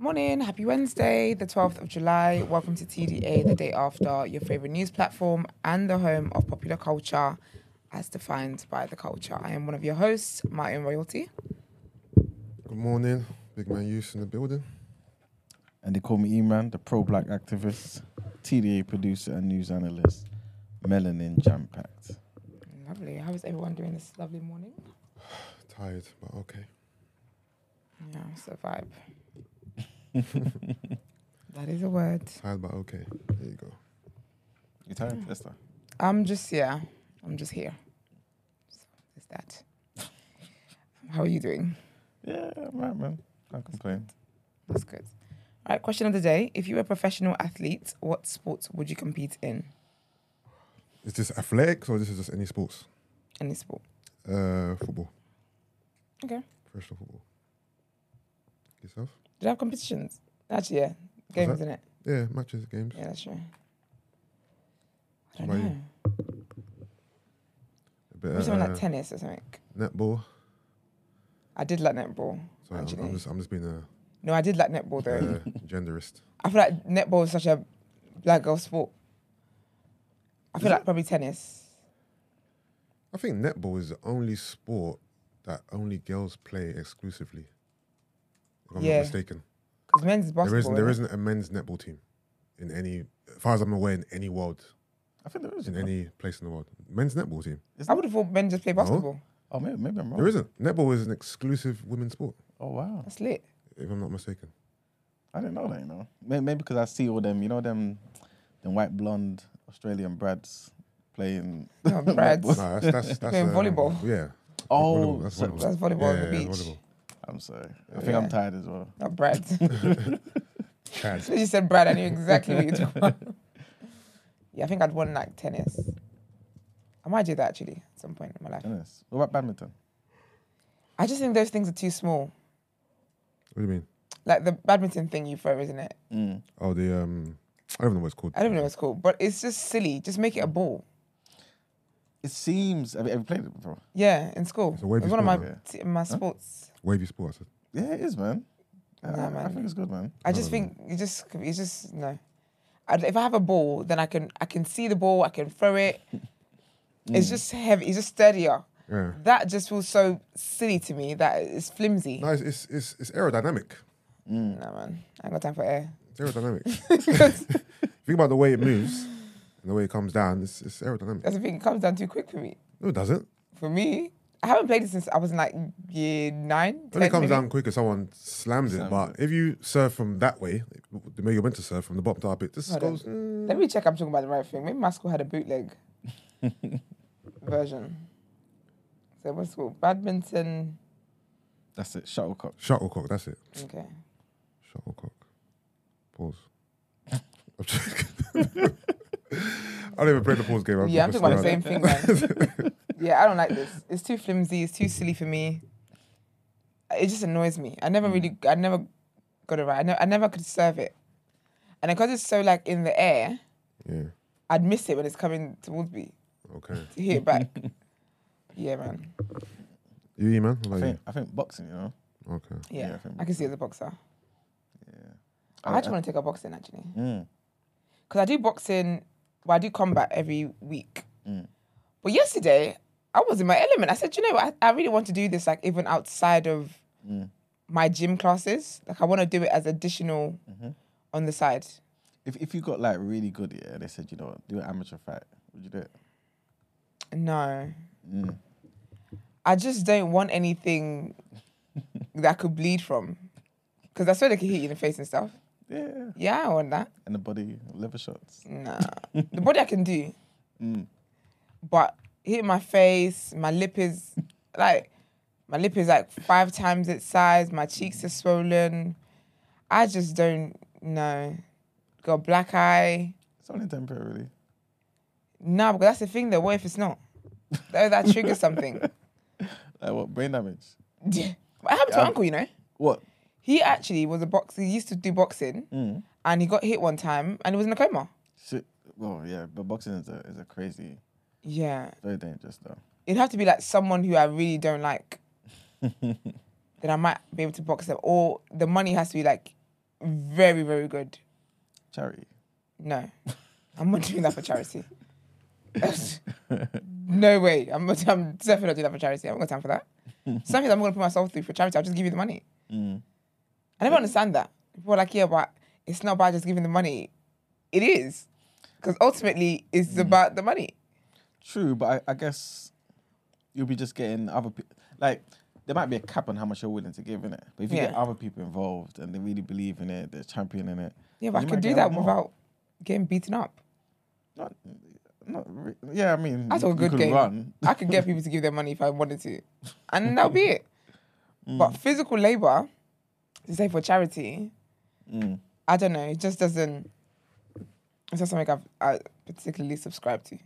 Morning, happy Wednesday, the 12th of July. Welcome to TDA, the day after, your favorite news platform and the home of popular culture as defined by the culture. I am one of your hosts, Martin Royalty. Good morning, Big Man Use in the building. And they call me E-Man, the pro-black activist, TDA producer and news analyst, melanin jam-packed. Lovely. How is everyone doing this lovely morning? Tired, but okay. Yeah, it's a vibe. that is a word. Tired, but okay. There you go. You tired, Esther? I'm just, yeah, I'm just here. So, there's that. How are you doing? Yeah, I'm right, man. Can't complain. That's good. All right, question of the day. If you were a professional athlete, what sports would you compete in? Is this athletics or this is just any sports? Any sport. Uh, football. Okay. Professional football. Yourself? Did you have competitions? Actually, yeah. Games, isn't it? Yeah, matches, games. Yeah, that's true. I don't know. A bit Maybe of, something uh, like tennis or something. netball. I did like netball. Sorry, I'm, actually. I'm just I'm just being a No, I did like netball though. uh, genderist. I feel like netball is such a black girl sport. I feel Is like it? probably tennis. I think netball is the only sport that only girls play exclusively. If I'm Yeah. not mistaken. Because men's basketball. There isn't there isn't it? isn't a men's netball team in any, as far as I'm aware, in any world, I think there is. in any place in the world. Men's netball team. I would have thought men just play basketball. Oh, maybe, maybe I'm wrong. There isn't. Netball is an exclusive women's sport, Oh, wow. That's lit. if I'm not mistaken. I didn't know that, you know. Maybe, maybe because I see all them, you know, them, them white blonde Australian brads playing. No, Brads. No, that's that's, that's Playing um, volleyball. Yeah. Oh, volleyball, that's so- volleyball. That's volleyball yeah, on the yeah, beach. volleyball. I'm sorry. I think Yeah. I'm tired as well. Not Brad. Chad. So you said Brad, I knew exactly what you were talking about. Yeah, I think I'd won like tennis. I might do that actually at some point in my life. Tennis. What about badminton? I just think those things are too small. What do you mean? Like the badminton thing you throw, isn't it? Mm. Oh, the um, I don't know what it's called. I don't know what it's called, but it's just silly. Just make it a ball. It seems. Have you ever played it before? Yeah, in school. It's It a wavy was one of my sport, t- my sports. Wavy sports. Yeah, it is, man. I- Nah, I, I man. think it's good, man. I just think you just you just no. I, if I have a ball, then I can I can see the ball. I can throw it. It's Mm. just heavy. It's just sturdier. Yeah. That just feels so silly to me. That it's flimsy. No, it's it's it's, it's aerodynamic. No man, I ain't got time for air. It's aerodynamic. Think about the way it moves and the way it comes down. It's it's aerodynamic. That's the thing. It comes down too quick for me. No, it doesn't. For me, I haven't played it since I was in like year nine. When it comes maybe. down quicker, someone slams it. Slams But if you surf from that way, the way you're meant to surf from the bottom to up, it just Hold goes. mm, Let me check. I'm talking about the right thing. Maybe my school had a bootleg version. So what's it called? Badminton. That's it. Shuttlecock. Shuttlecock. That's it. Okay. Shuttlecock. Pause. I'm joking. I don't even play the pause game. Yeah, I'm just talking about the same thing, man. yeah, I don't like this. It's too flimsy. It's too silly for me. It just annoys me. I never really, I never got it right. I, ne- I never could serve it, and because it's so like in the air, Yeah. I'd miss it when it's coming towards me Okay. to hit it back. yeah, man. You, man? I about you? think, I think boxing, you know. Okay. Yeah, Yeah, I think I can see it as a boxer. Yeah. I actually want to take up boxing actually, Mm. because I do boxing. Well, I do combat every week. Mm. But yesterday, I was in my element. I said, you know? I, I really want to do this, like even outside of Mm. my gym classes. Like I want to do it as additional Mm-hmm. on the side. If if you got like really good, yeah, they said, you know what, do an amateur fight. Would you do it? No, Mm. I just don't want anything that could bleed from. Because I swear they could hit you in the face and stuff. Yeah. Yeah, I want that. And the body liver shots. Nah, the body I can do, Mm. but hit my face, my lip is like, my lip is like five times its size. My cheeks are swollen. I just don't know. Got black eye. It's only temporarily. No, because that's the thing though. What if it's not? that, that triggers something. Like what? Brain damage. Yeah. What happened to my uncle, you know? What? He actually was a boxer. He used to do boxing Mm. and he got hit one time and he was in a coma. Shit. Well, yeah, but boxing is a is a crazy, Yeah. very dangerous though. It'd have to be like someone who I really don't like. then I might be able to box them. Or the money has to be like very, very good. Charity. No. I'm not doing that for charity. no way. I'm, not, I'm definitely not doing that for charity. I haven't got time for that. Something I'm going to put myself through for charity. I'll just give you the money. Mm. I never understand that. People are like, yeah, but it's not about just giving the money. It is. Because ultimately, it's about the money. True, but I, I guess you'll be just getting other people. Like there might be a cap on how much you're willing to give in it, but if you get other people involved and they really believe in it, they're championing it. Yeah, but I you could might do get a that lot more. without getting beaten up. Not, not re- yeah. I mean, That's you, a you good could game. run. I could get people to give their money if I wanted to. And that'll be it. Mm. But physical labor, to say for charity, Mm. I don't know. It just doesn't. It's not something I've I particularly subscribed to.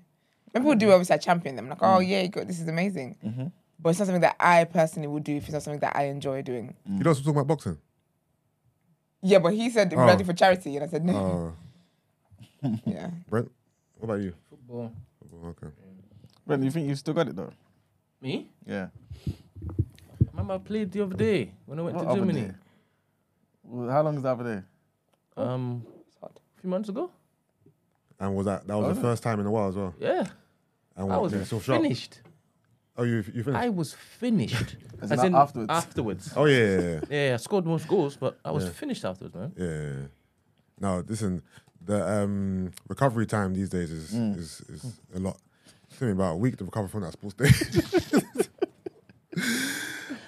When people Mm. do, obviously, I champion them. Like, oh yeah, you got this is amazing. Mm-hmm. But it's not something that I personally would do if it's not something that I enjoy doing. You don't talk about boxing. Yeah, but he said, "Would I Oh. do for charity?" And I said, "No." Uh, yeah. Brent, what about you? Football. Okay. Brent, you think you've still got it though? Me? Yeah. Remember I played the other day when I went What to Germany. Well, how long is that over there? Um, a few months ago. And was that that was Oh, the first time in a while as well? Yeah, And I what, was did it still finished. Oh, you you finished? I was finished. As in afterwards? Afterwards. oh yeah, yeah, yeah. Yeah, I scored most goals, but I was Yeah. finished afterwards, man. yeah. yeah, yeah. No, listen, the um, recovery time these days is Mm. is, is a lot. It took me about a week to recover from that sports day.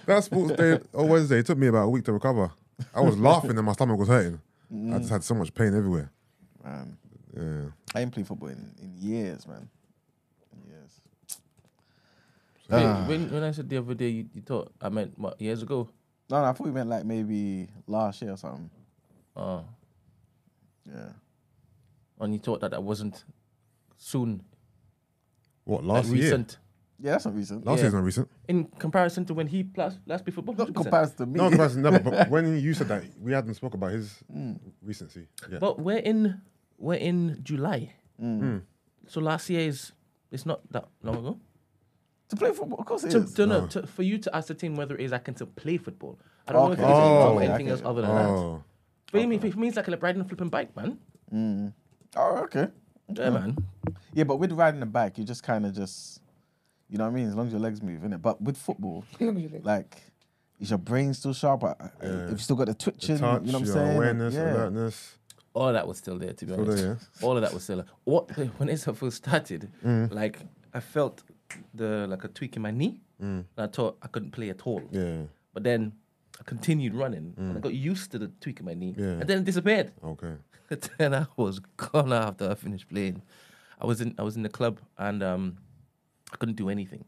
that sports day on Wednesday it took me about a week to recover. I was laughing and my stomach was hurting. I just had so much pain everywhere. Man, Yeah. I ain't played football in, in years, man. In. Wait, Ah. when, when I said the other day, you, you thought I meant what years ago? No, no, I thought we meant like maybe last year or something. Oh, Yeah. and you thought that that wasn't soon, What like last year? Yeah, that's not recent. Last Yeah. year's not recent. in comparison to when he last last played football. Not 100%. comparison to me. No comparison, never. But when you said that, we hadn't spoke about his recency. Yeah. But we're in we're in July, Hmm. so last year is it's not that long ago. To play football, of course it To, is. to, no, No. to, for you to ascertain whether it is I can still play football. I don't know if Okay. it's Oh, anything okay. else other than that. oh, For me, for me, it's like, like riding a flipping bike, man. Mm. Oh, okay. Yeah, man. Yeah, but with riding the bike, you just kind of just, you know what I mean? As long as your legs move, innit? But with football, like, is your brain still sharp? Uh, uh, Yeah. If you still got the twitching, the touch, you know what I'm your saying? awareness, yeah. alertness. All of that was still there, to be Still honest. there, All of that was still there. What when it first started, Mm. like I felt the like a tweak in my knee, and I thought I couldn't play at all. Mm. Yeah. But then I continued running, and I got used to the tweak in my knee, Mm. Yeah. and then it disappeared. Okay. then I was gone after I finished playing. I was in I was in the club and um, I couldn't do anything.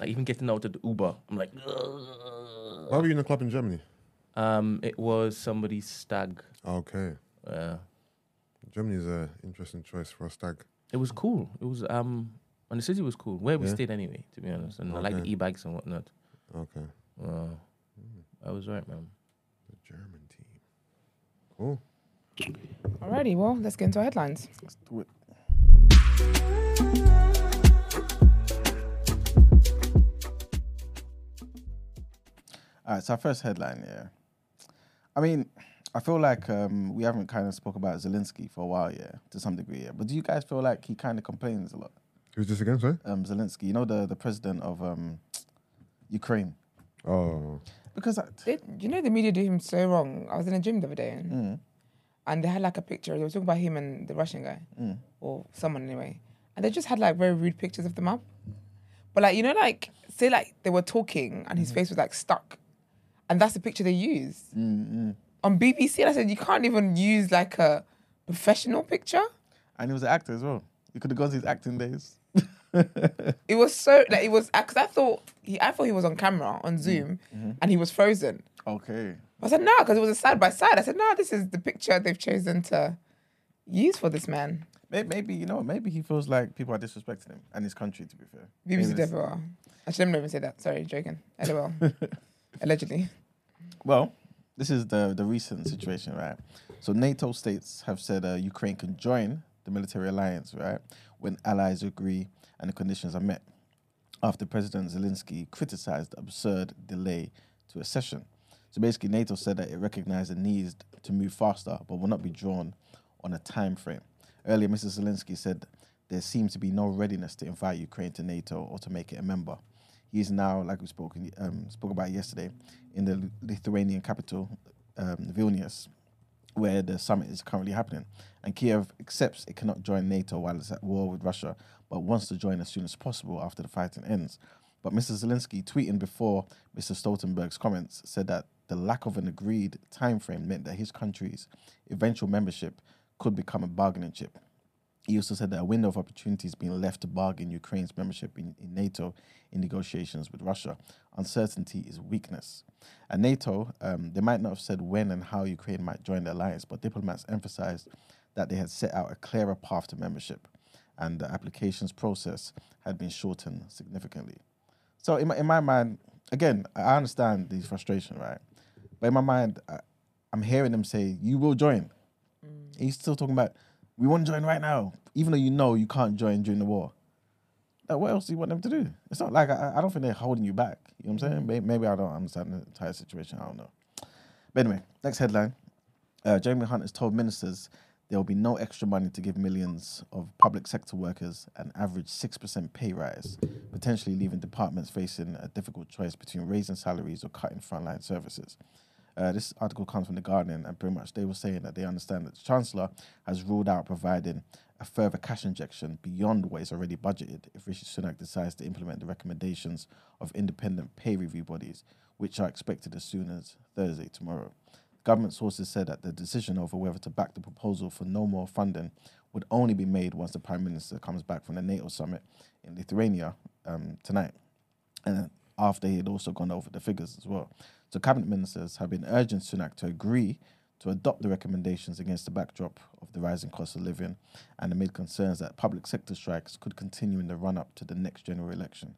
Like even getting out of the Uber, I'm like, "Ugh." Why were you in a club in Germany? um, it was somebody's stag. Okay. Uh, Germany is an interesting choice for a stag. it was cool. It was um, and the city was cool. Where we Yeah. stayed anyway, to be honest, and I like the Okay. e-bikes and whatnot. Okay. Uh, I was right, man. The German team. Cool. Alrighty, well, let's get into our headlines. Let's do it. All right, so our first headline, yeah. I mean, I feel like um, we haven't kind of spoke about Zelensky for a while, yeah, to some degree, yeah. But do you guys feel like he kind of complains a lot? Who's this again, sorry? Um, Zelensky, you know, the, the president of um, Ukraine. Oh. Because they, you know the media do him so wrong. I was in a gym the other day and, Mm, and they had like a picture. They were talking about him and the Russian guy mm. or someone anyway, and they just had like very rude pictures of them up. But like you know, like say like they were talking and Mm-hmm. his face was like stuck, and that's the picture they used Mm, mm. on BBC. And I said you can't even use like a professional picture. And he was an actor as well. He could have gone to his acting days. It was so like it was because I thought he I thought he was on camera Mm, on Zoom mm-hmm. and he was frozen. Okay. I said, no, because it was a side by side. I said, no, this is the picture they've chosen to use for this man. May- Maybe you know, maybe he feels like people are disrespecting him and his country. To be fair, Maybe BBC this- Deborah. Actually, let me even say that. Sorry, joking. LOL. Allegedly. Well, this is the the recent situation, right? So NATO states have said uh, Ukraine can join the military alliance, right, when allies agree and the conditions are met. After President Zelensky criticized the absurd delay to accession. So basically, NATO said that it recognized the need to move faster, but will not be drawn on a time frame. Earlier, Mr. Zelensky said there seems to be no readiness to invite Ukraine to NATO or to make it a member. He is now, like we spoke um, spoke about yesterday, in the Lithuanian capital, um, Vilnius, where the summit is currently happening. And Kiev accepts it cannot join NATO while it's at war with Russia, but wants to join as soon as possible after the fighting ends. But Mr. Zelensky, tweeting before Mr. Stoltenberg's comments, said that the lack of an agreed time frame meant that his country's eventual membership could become a bargaining chip. He also said that a window of opportunity is being left to bargain Ukraine's membership in, in NATO in negotiations with Russia. Uncertainty is weakness. At NATO, um, they might not have said when and how Ukraine might join the alliance, but diplomats emphasized that they had set out a clearer path to membership and the applications process had been shortened significantly. So, in my, in my mind, again, I understand the frustration, right? But in my mind, I, I'm hearing them say, You will join. He's still talking about we want to join right now, even though you know you can't join during the war. Like, what else do you want them to do? It's not like I, I don't think they're holding you back. You know what I'm saying? Maybe, maybe I don't understand the entire situation. I don't know. But anyway, next headline. Uh, Jeremy Hunt has told ministers there will be no extra money to give millions of public sector workers an average 6% pay rise, potentially leaving departments facing a difficult choice between raising salaries or cutting frontline services. Uh, this article comes from The Guardian, and pretty much they were saying that they understand that the Chancellor has ruled out providing a further cash injection beyond what is already budgeted if Rishi Sunak decides to implement the recommendations of independent pay review bodies, which are expected as soon as Thursday, tomorrow. Government sources said that the decision over whether to back the proposal for no more funding would only be made once the Prime Minister comes back from the NATO summit in Lithuania um, tonight. And after he had also gone over the figures as well. So cabinet ministers have been urging Sunak to agree to adopt the recommendations against the backdrop of the rising cost of living and amid concerns that public sector strikes could continue in the run up to the next general election.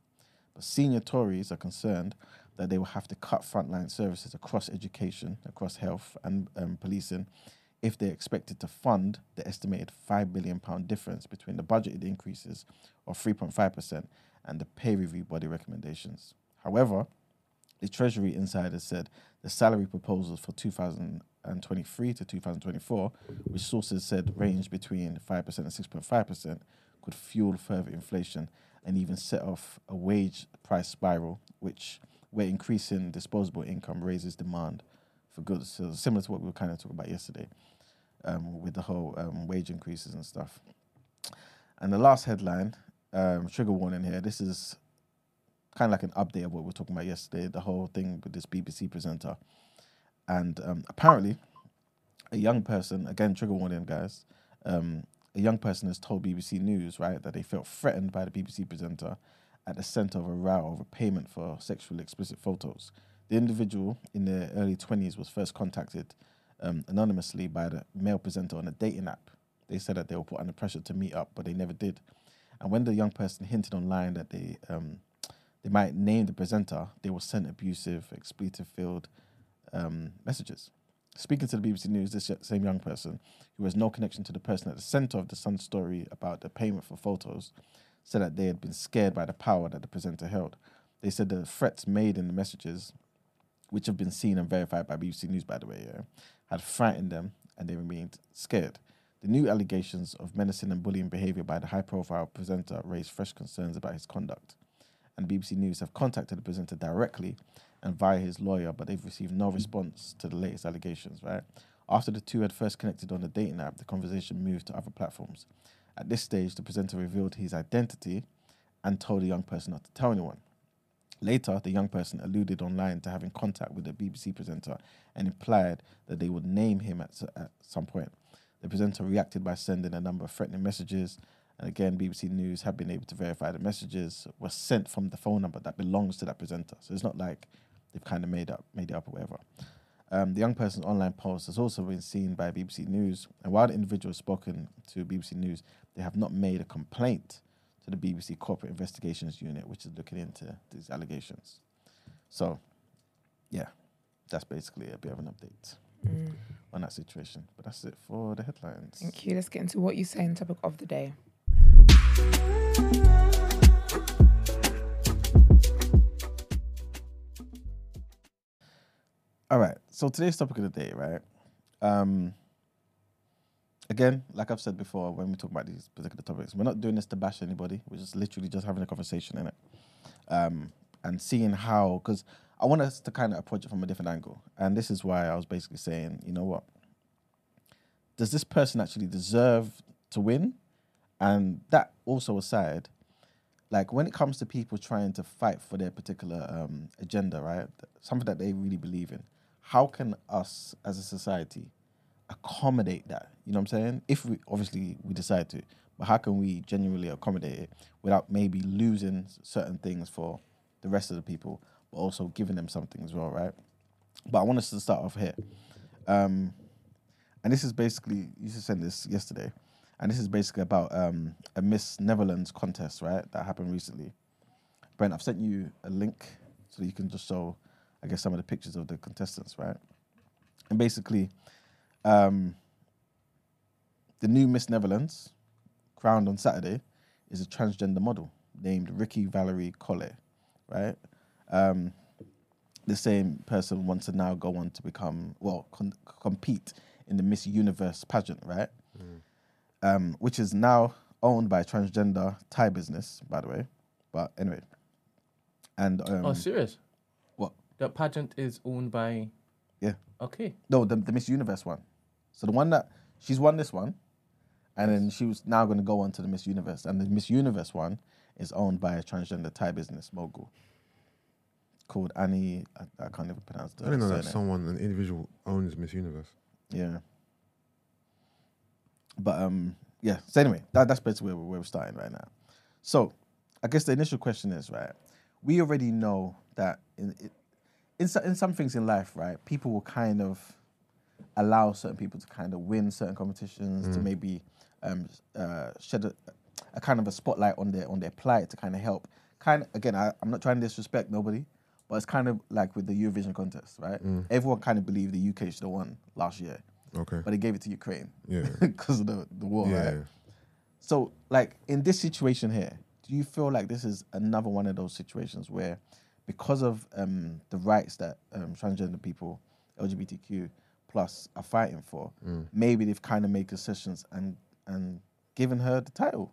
But senior Tories are concerned that they will have to cut frontline services across education, across health and um, policing if they're expected to fund the estimated £5 billion difference between the budgeted increases of 3.5% and the pay review body recommendations. However, the Treasury insider said the salary proposals for 2023 to 2024, which sources said range between 5% and 6.5%, could fuel further inflation and even set off a wage price spiral, which where increasing disposable income raises demand for goods. So similar to what we were kind of talking about yesterday um, with the whole um, wage increases and stuff. And the last headline, um, trigger warning here. This is kind of like an update of what we were talking about yesterday. The whole thing with this BBC presenter, and um, apparently, a young person again trigger warning, guys. Um, a young person has told BBC News right that they felt threatened by the BBC presenter at the centre of a row over payment for sexually explicit photos. The individual in their early 20s was first contacted um, anonymously by the male presenter on a dating app. They said that they were put under pressure to meet up, but they never did. And when the young person hinted online that they um, they might name the presenter, they were sent abusive, expletive-filled um, messages. Speaking to the BBC News, this same young person, who has no connection to the person at the centre of the Sun story about the payment for photos, said that they had been scared by the power that the presenter held. They said the threats made in the messages, which have been seen and verified by BBC News, by the way, yeah, had frightened them and they remained scared. The new allegations of menacing and bullying behaviour by the high profile presenter raised fresh concerns about his conduct. And BBC News have contacted the presenter directly and via his lawyer, but they've received no response to the latest allegations, right? After the two had first connected on the dating app, the conversation moved to other platforms. At this stage, the presenter revealed his identity and told the young person not to tell anyone. Later, the young person alluded online to having contact with the BBC presenter and implied that they would name him at, at some point. The presenter reacted by sending a number of threatening messages, and again, BBC News have been able to verify the messages were sent from the phone number that belongs to that presenter. So it's not like they've kind of made up made it up or whatever. Um, the young person's online post has also been seen by BBC News, and while the individual has spoken to BBC News, they have not made a complaint to the BBC Corporate Investigations Unit, which is looking into these allegations. So, yeah, that's basically a bit of an update on that situation. But that's it for the headlines. Thank you. Let's get into what you say in topic of the day. All right. So today's topic of the day, right? Um, again, like I've said before, when we talk about these particular topics, we're not doing this to bash anybody. We're just literally just having a conversation in it, um, and seeing how. Because I want us to kind of approach it from a different angle, and this is why I was basically saying, you know what? Does this person actually deserve to win? And that also aside, like when it comes to people trying to fight for their particular um, agenda, right? Something that they really believe in. How can us as a society accommodate that? You know what I'm saying? If we obviously we decide to, but how can we genuinely accommodate it without maybe losing certain things for the rest of the people, but also giving them something as well, right? But I want us to start off here. Um, and this is basically you should send this yesterday, and this is basically about um, a Miss Netherlands contest, right? That happened recently. Brent, I've sent you a link so you can just show, I guess, some of the pictures of the contestants, right? And basically, um, the new Miss Netherlands, crowned on Saturday, is a transgender model named Rikkie Valerie Kollé, right? Um, the same person wants to now go on to become, well, con- compete in the Miss Universe pageant, right? Um, which is now owned by a transgender Thai business, by the way. But anyway, and um, oh, serious? What? The pageant is owned by. Yeah. Okay. No, the, the Miss Universe one. So the one that she's won this one, and then she was now going to go on to the Miss Universe, and the Miss Universe one is owned by a transgender Thai business mogul called Annie. I, I can't even pronounce the I didn't know that someone, an individual, owns Miss Universe. Yeah. But um, yeah. So anyway, that, that's basically where we're, where we're starting right now. So, I guess the initial question is right. We already know that in it, in in some things in life, right, people will kind of allow certain people to kind of win certain competitions to maybe um, uh, shed a, a kind of a spotlight on their on their plight to kind of help. Kind of, again, I, I'm not trying to disrespect nobody, but it's kind of like with the Eurovision contest, right? Everyone kind of believed the UK should have won last year, Okay. but they gave it to Ukraine Yeah. because of the, the war, yeah. right? So, like in this situation here, do you feel like this is another one of those situations where, because of um, the rights that um, transgender people, LGBTQ plus, are fighting for, maybe they've kind of made concessions and and given her the title?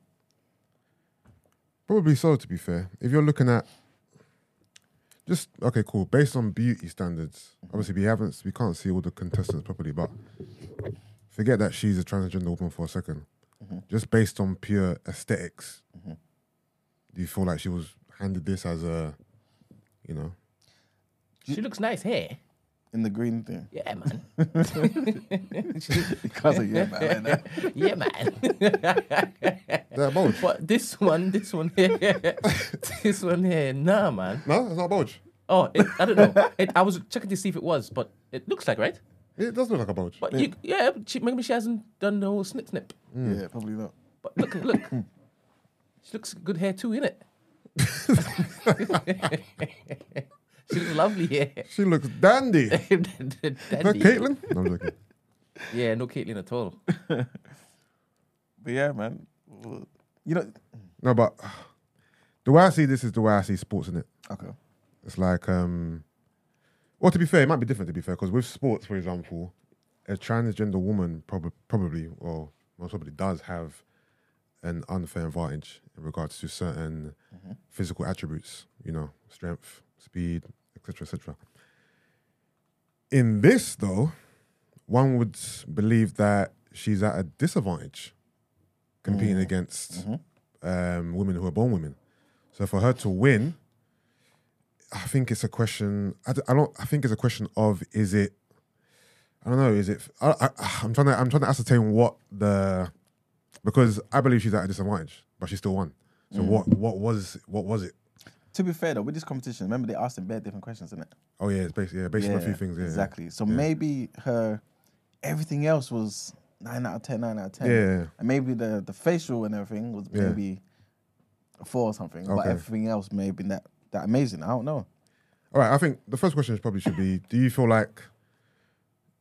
Probably so, to be fair. If you're looking at just okay, cool. Based on beauty standards, obviously we haven't, we can't see all the contestants properly, but forget that she's a transgender woman for a 2nd Just based on pure esthetics do you feel like she was handed this as a, you know, She looks nice here. In the green thing, Yeah, man. because of yeah, man. like yeah, man. they're a bulge? but this one, this one here, this one here, nah, man. No, it's not a bulge. Oh, it, I don't know. It, I was checking to see if it was, but it looks like right. It does look like a bulge. But you, yeah, she, maybe she hasn't done the whole snip snip. Hmm. Yeah, probably not. But look, look, she looks good hair too, innit? She looks lovely here. She looks dandy. Huh, Dandy. Caitlyn? No, I'm joking. Yeah, no Caitlyn at all. But yeah, man. You know, No, but the way I see this is the way I see sports in it. okay. It's like, um, well, to be fair, it might be different. To be fair, because with sports, for example, a transgender woman probably, probably, or most probably does have an unfair advantage in regards to certain mm-hmm. physical attributes. You know, strength, speed, etc., etc. In this, though, one would believe that she's at a disadvantage competing mm. against mm-hmm. um, women who are born women. So for her to win, I think it's a question. I, I don't. I think it's a question of is it. I don't know. Is it? I, I, I'm trying to. I'm trying to ascertain what the because I believe she's at a disadvantage, but she still won. So mm. what? What was? What was it? To be fair though, with this competition, remember they asked him bare different questions, didn't it? Oh yeah, it's based yeah, based on a few things. Yeah, exactly. So Yeah. maybe her everything else was nine out of ten, nine out of ten. Yeah. And maybe the the facial and everything was Yeah. maybe four or something. But everything else may have been that that amazing. I don't know. All right, I think the first question is probably should be: Do you feel like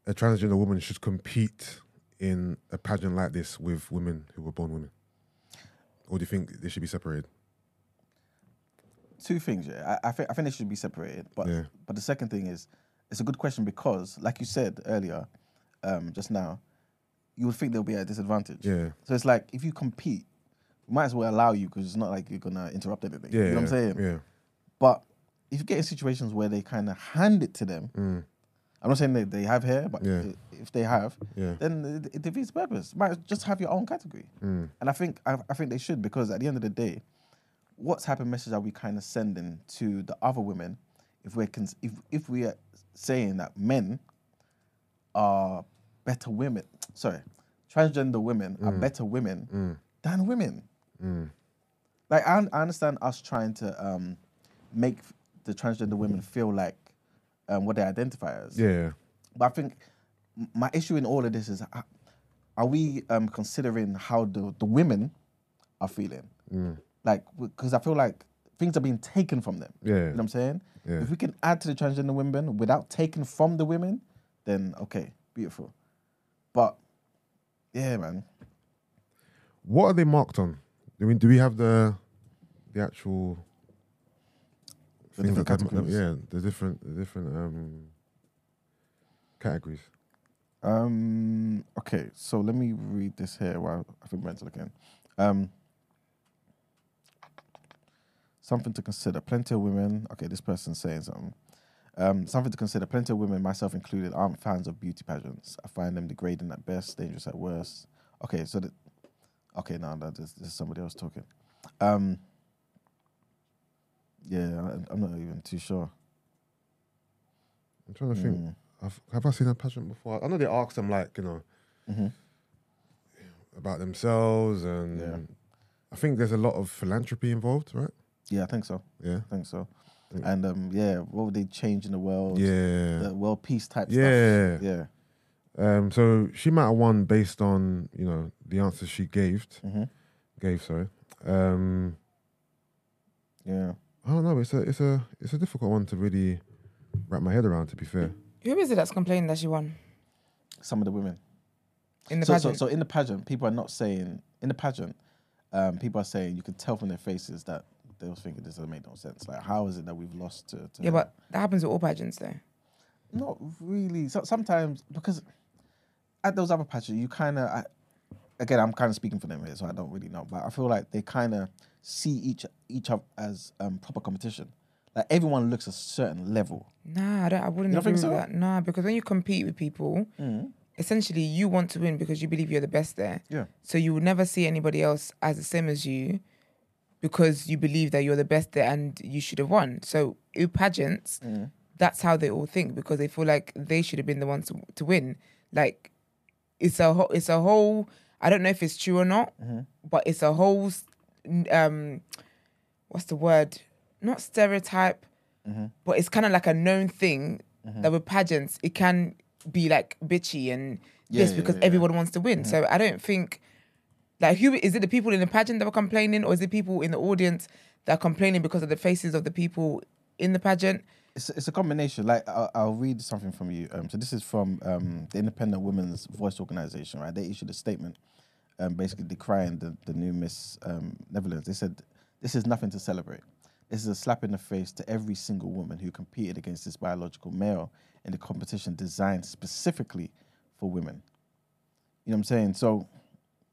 a transgender woman should compete in a pageant like this with women who were born women, or do you think they should be separated? Two things, yeah. I, I think I think they should be separated. But Yeah. but the second thing is it's a good question because, like you said earlier, um, just now, you would think they'll be at a disadvantage. Yeah, So it's like if you compete, we might as well allow you because it's not like you're gonna interrupt anything. yeah, you know what I'm saying? Yeah, But if you get in situations where they kind of hand it to them, Mm. I'm not saying that they have hair, but Yeah. if they have, yeah, then it, it defeats purpose. Might just have your own category. Mm. And I think I, I think they should because at the end of the day, what type of message are we kind of sending to the other women if we're cons- if if we are saying that men are better women, sorry, transgender women are better women than women. Like I, I understand us trying to um, make the transgender women feel like um, what they identify as. yeah, But I think my issue in all of this is uh, are we um, considering how the, the women are feeling? Like, because I feel like things are being taken from them. Yeah. You know what I'm saying? Yeah. If we can add to the transgender women without taking from the women, then okay, beautiful. But yeah, man. What are they marked on? I mean, do we have the the actual The different categories. Yeah, the different the different um categories. Um, okay, so let me read this here while I think Brent's looking. Um, something to consider. Plenty of women. Okay, this person's saying something. Um, something to consider. Plenty of women, myself included, aren't fans of beauty pageants. I find them degrading at best, dangerous at worst. Okay, so that. Okay, now that is somebody else talking. Um, yeah, I, I'm not even too sure. I'm trying to think. Mm. I've, have I seen a pageant before? I know they ask them like you know Mhm. about themselves, and Yeah. I think there's a lot of philanthropy involved, right? Yeah, I think so. Yeah, I think so. And um, yeah, what would they change in the world? yeah, the world peace type Yeah. stuff. Yeah. Um, so she might have won based on you know the answers she gave. hmm Gave sorry. Um, Yeah. I don't know. It's a it's a it's a difficult one to really wrap my head around. To be fair, Who is it that's complaining that she won Some of the women. in the So, so, pageant? so in the pageant, people are not saying in the pageant, um, people are saying you can tell from their faces that they was thinking this doesn't make no sense. Like, how is it that we've lost to? to yeah, but that happens with all pageants, though. not really. So sometimes because at those other pageants, you kind of. Again, I'm kind of speaking for them here, so I don't really know. But I feel like they kind of see each each of as um, proper competition. Like everyone looks a certain level. Nah, I, don't, I wouldn't You agree with so? that. Nah, because when you compete with people, essentially you want to win because you believe you're the best there. Yeah. So you would never see anybody else as the same as you because you believe that you're the best there and you should have won. So in pageants, that's how they all think because they feel like they should have been the ones to, to win. Like it's a whole, it's a whole. I don't know if it's true or not, mm-hmm. but it's a whole. Um, what's the word? Not stereotype, mm-hmm. but it's kind of like a known thing mm-hmm. that with pageants it can be like bitchy and Yeah, this yeah, because yeah, yeah. everyone wants to win. So I don't think like who is it the people in the pageant that were complaining or is it people in the audience that are complaining because of the faces of the people in the pageant? It's it's a combination. Like I'll, I'll read something from you. Um, so this is from um, the Independent Women's Voice Organization. Right, they issued a statement, um, basically decrying the the new Miss um, Netherlands. They said this is nothing to celebrate. This is a slap in the face to every single woman who competed against this biological male in the competition designed specifically for women. You know what I'm saying? So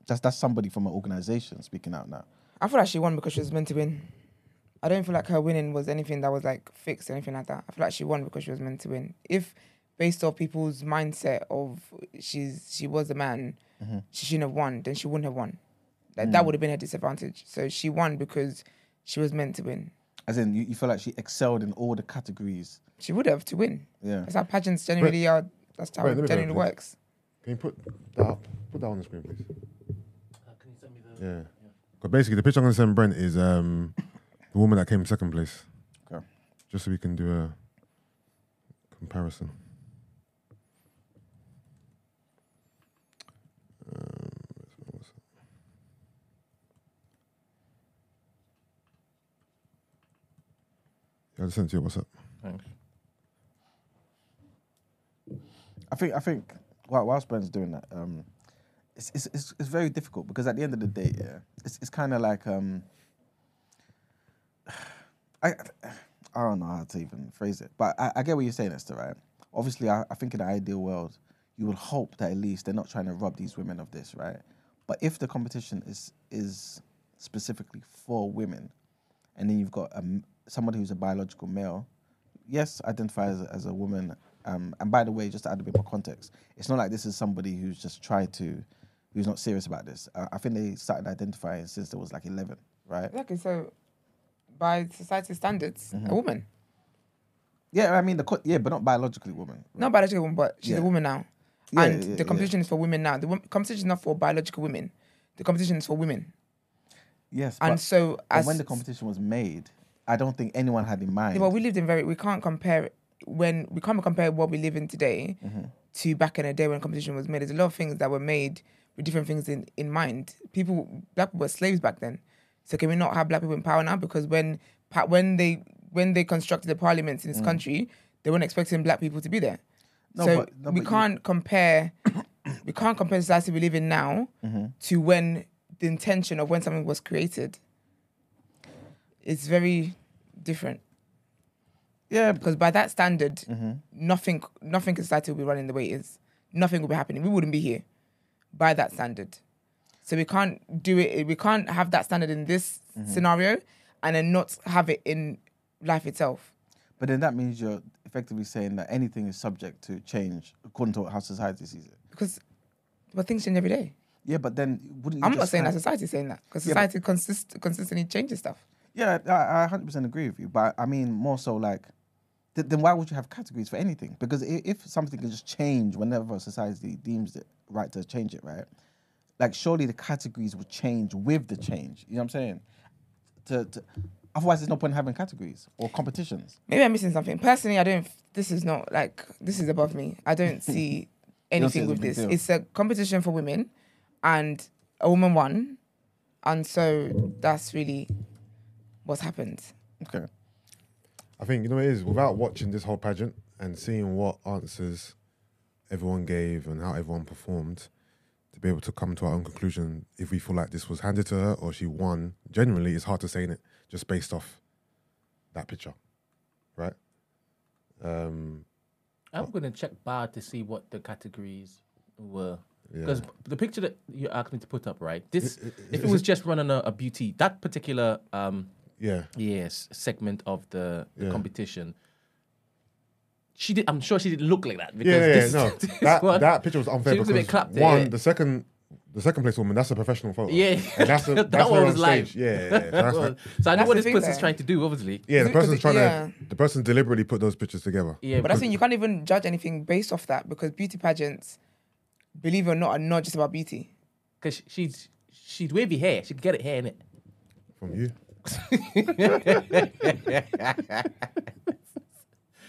that's that's somebody from an organization speaking out now. I feel like she won because she was meant to win. I don't feel like her winning was anything that was like fixed or anything like that. I feel like she won because she was meant to win. If based off people's mindset of she's she was a man, she shouldn't have won, then she wouldn't have won. Like that would have been her disadvantage. So she won because she was meant to win. As in, you, you feel like she excelled in all the categories. She would have to win. Yeah. That's how pageants generally are. That's how Wait, it generally works. can you put that up? Put that on the screen, please. Uh, can you send me the? Yeah. Because basically, the picture I'm gonna send Brent is um the woman that came in second place. Okay. Just so we can do a comparison. Um. Yeah, I just sent to you. What's up? Thanks. I think I think while whilst Ben's doing that, um, it's, it's it's it's very difficult because at the end of the day, yeah, it's it's kind of like um, I I don't know how to even phrase it, but I, I get what you're saying, Esther. Right? Obviously, I, I think in the ideal world, you would hope that at least they're not trying to rob these women of this, right? But if the competition is is specifically for women, and then you've got um, somebody who's a biological male, yes, identifies as a, as a woman. Um, and by the way, just to add a bit more context, it's not like this is somebody who's just tried to, who's not serious about this. Uh, I think they started identifying since there was like 11, right? Exactly. So, by society standards, Mm-hmm. a woman, Yeah, I mean, the co- yeah, but not biologically woman. not biologically woman, but she's Yeah. a woman now. Yeah, and yeah, the competition is for women now. The wom- competition is not for biological women. The competition is for women. Yes, And but, so, but as when the competition was made, I don't think anyone had in mind. Yeah, well, we lived in very. We can't compare when we can't compare what we live in today Mm-hmm. to back in the day when competition was made. There's a lot of things that were made with different things in in mind. People, black people were slaves back then. So can we not have black people in power now? Because when when they when they constructed the parliaments in this country, they weren't expecting black people to be there. Mm. No, so but- no, we but can't compare. we can't compare the society we live in now Mm-hmm. to when the intention of when something was created. It's very different yeah, because by that standard, Mm-hmm. nothing, nothing in society will be running the way it is. Nothing will be happening. We wouldn't be here by that standard. So we can't do it. We can't have that standard in this Mm-hmm. scenario, and then not have it in life itself. but then that means you're effectively saying that anything is subject to change according to how society sees it. Because, well, things change every day. Yeah, but then wouldn't you I'm not saying that have- society is saying that because Yeah, but- society consist, consistently changes stuff. Yeah, I, I 100% agree with you, but I mean more so like, th- then why would you have categories for anything? Because if, if something can just change whenever society deems it right to change it, right? Like surely the categories would change with the change. You know what I'm saying? To, to otherwise, there's no point in having categories or competitions. Maybe I'm missing something. Personally, I don't. This is not like this is above me. I don't see don't see anything with this. deal. It's a competition for women, and a woman won, and so that's really what's happened. Okay. I think you know what it is without watching this whole pageant and seeing what answers everyone gave and how everyone performed to be able to come to our own conclusion if we feel like this was handed to her or she won. Generally, it's hard to say in it just based off that picture, right? Um, I'm gonna check bar to see what the categories were. Yeah. Because the picture that you asked me to put up, right? This, I- i- if it was it- just running a, a beauty, that particular um, yeah, yes segment of the, the Yeah. competition, she did. I'm sure she didn't look like that. Because yeah, yeah, this, no, this that one- that picture was unfair she looks a because bit clapped, one, yeah. the second, the second place woman, that's a professional photo. Yeah. and that's a, That that's one was on live. Yeah, yeah, yeah. So, that's like, so I know what this thing person's there. trying to do, obviously. yeah, the person's trying yeah. to, the person deliberately put those pictures together. Yeah, But that's because- saying you can't even judge anything based off that because beauty pageants, believe it or not, are not just about beauty. because she's she's wavy hair. She can get it hair in it. From you,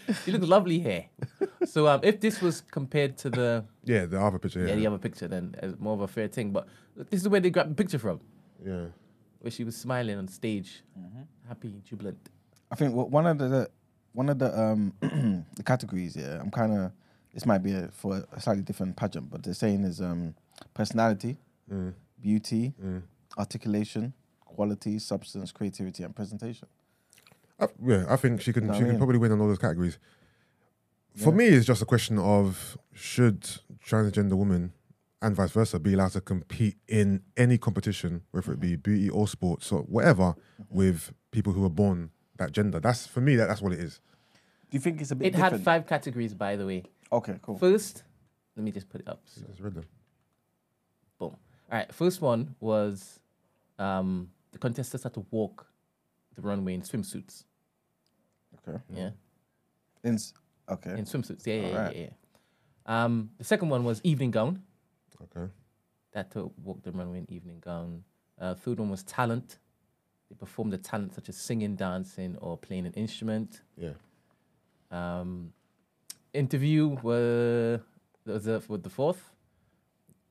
She look lovely here. So um, if this was compared to the yeah, the other picture. yeah. Yeah, the other picture, then it's more of a fair thing. But this is where they grabbed the picture from, yeah. where she was smiling on stage, Mm-hmm. happy, jubilant. I think wh- one of the, the one of the um the categories, yeah, I'm kind of this might be a, for a slightly different pageant, but they're saying is um personality, Mm, beauty, mm. articulation, quality, substance, creativity, and presentation. I, yeah, I think she can. Know she I can probably win on all those categories. For me, it's just a question of should transgender women and vice versa be allowed to compete in any competition, whether it be beauty or sports or whatever, with people who are born that gender. That's for me. That, that's what it is. Do you think it's a bit It different? had five categories, by the way. Okay, cool. First, let me just put it up. So, I just read them. boom. All right. First one was um, the contestants had to walk the runway in swimsuits. Okay. Yeah. In, okay. In swimsuits. Yeah, yeah, yeah, Alright. yeah. yeah. Um, the second one was evening gown. Okay. That to walk the runway in evening gown. Uh, third one was talent. they performed the talent such as singing, dancing, or playing an instrument. Yeah. Um, interview were was a, with the fourth.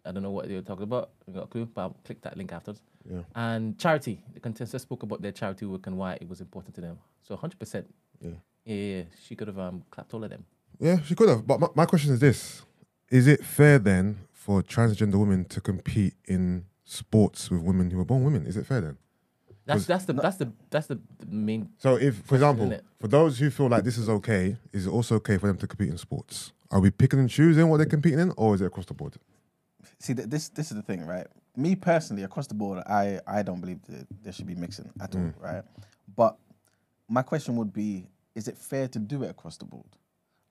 I don't know what they were talking about. I got a clue, but I'll click that link afterwards. Yeah. And charity. The contestants spoke about their charity work and why it was important to them. So 100%. Yeah. Yeah, yeah, yeah. She could have um, clapped all of them. Yeah, she could have. But my, my question is this: Is it fair then for transgender women to compete in sports with women who are born women? Is it fair then? That's that's the that's the that's the, the main. So, if, for example, for those who feel like this is okay, is it also okay for them to compete in sports? Are we picking and choosing what they're competing in, or is it across the board? See, th- this this is the thing, right? Me personally, across the board, I I don't believe that there should be mixing at all, right? But my question would be: Is it fair to do it across the board?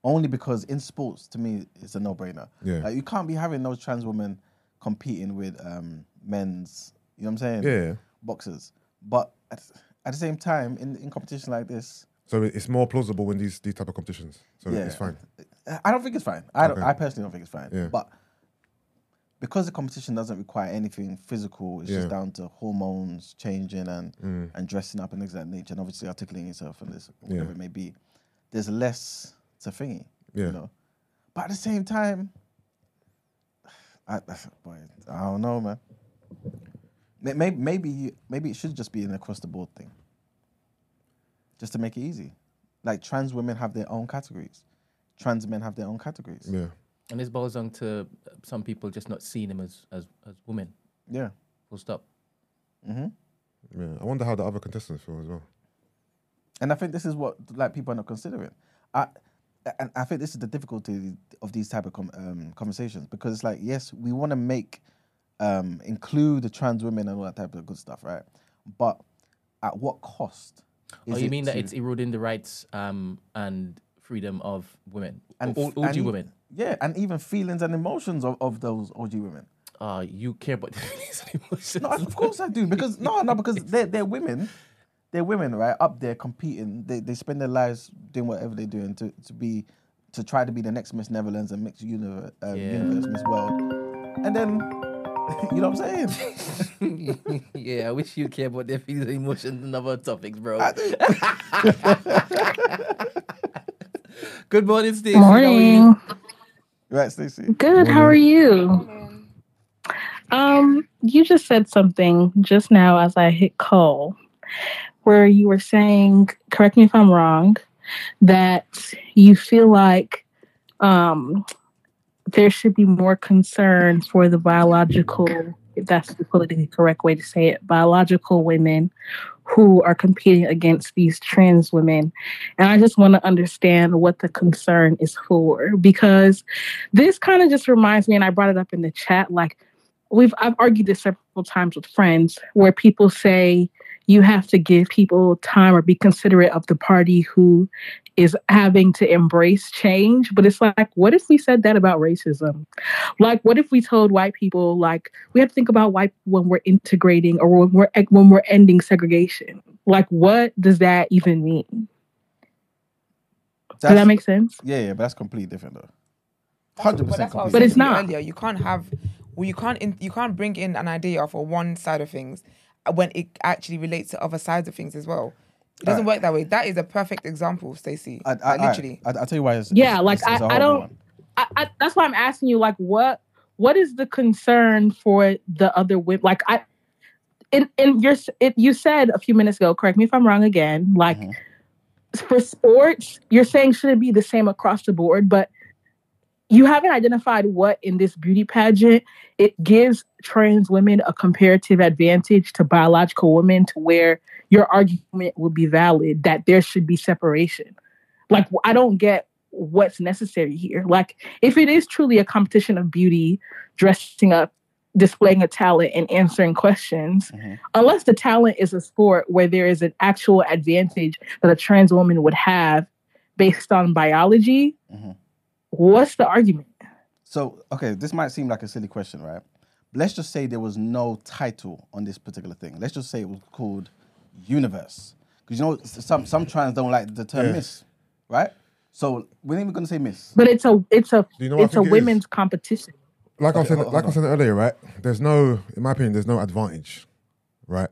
Only because in sports, to me, it's a no-brainer. Yeah. Like, you can't be having those trans women competing with um, men's. You know what I'm saying? Yeah. Boxers, but at, at the same time, in in competition like this, So it's more plausible when these these type of competitions. So Yeah. it's fine. I don't think it's fine. I don't, Okay. I personally don't think it's fine. Yeah. But because the competition doesn't require anything physical, it's Yeah. Mm. just down to hormones changing and and dressing up and things of that nature, and obviously articulating yourself and this whatever Yeah. it may be. There's less to thingy. Yeah. You know. But at the same time, I, boy, I don't know, man. Maybe maybe maybe it should just be an across the board thing. Just to make it easy. Like trans women have their own categories. Trans men have their own categories. Yeah. And this boils down to uh, some people just not seeing them as as, as women. Yeah. Full stop. hmm Yeah. I wonder how the other contestants feel as well. And I think this is what like people are not considering. I and I think this is the difficulty of these type of com- um, conversations because it's like yes, we want to make um, include the trans women and all that type of good stuff, right? But at what cost? Oh, you it mean that it's eroding the rights um, and freedom of women, and all, OG and women? Yeah, and even feelings and emotions of, of those OG women. Uh, you care about the feelings and emotions. No, of course I do because no, no, because they're they're women, they're women, right? Up there competing, they they spend their lives doing whatever they're doing to to be to try to be the next Miss Netherlands and Miss Universe, um, Yeah. Universe, Miss World, and then you know what I'm saying? yeah, I wish you care about their feelings and emotions and other topics, bro. I do. Good morning, Stacey. How are you? Morning. Right, Stacey. Good. How are you? Um, you just said something just now as I hit call, where you were saying, correct me if I'm wrong, that you feel like um there should be more concern for the biological, if that's the politically correct way to say it, biological women who are competing against these trans women. And I just want to understand what the concern is for because this kind of just reminds me, and I brought it up in the chat, like we've I've argued this several times with friends where people say you have to give people time or be considerate of the party who is having to embrace change. But it's like, what if we said that about racism? Like, what if we told white people, like, we have to think about white when we're integrating or when we're when we're ending segregation? Like, what does that even mean? Does that That's- make sense? Yeah, yeah, but that's completely different though. Hundred percent, what But it's not. Earlier, you can't have, well, you can't in, you can't bring in an idea for one side of things when it actually relates to other sides of things as well. It doesn't work that way. That is a perfect example, Stacey. I, I, Like, literally. I, will tell you why. It's, Yeah, it's- like, it's- it's a I- I horrible don't- I, I, that's why I'm asking you, like, what what is the concern for the other women? Like, I, in in your, s- it, you said a few minutes ago. Correct me if I'm wrong. Again, like Mhm. for sports, you're saying should it be the same across the board, but you haven't identified what in this beauty pageant it gives trans women a comparative advantage to biological women to where your argument would be valid that there should be separation like i don't get what's necessary here like if it is truly a competition of beauty dressing up displaying a talent and answering questions Mhm. unless the talent is a sport where there is an actual advantage that a trans woman would have based on biology Mhm. what's the argument So, okay, this might seem like a silly question, right? Let's just say there was no title on this particular thing. Let's just say it was called Universe. Because you know, some some trans don't like the term Yeah. Miss, right? So we're not even gonna say Miss. but it's a it's a you know it's a think it is? women's competition Like I said, hold- like I said earlier, right? There's no, in my opinion, there's no advantage, right?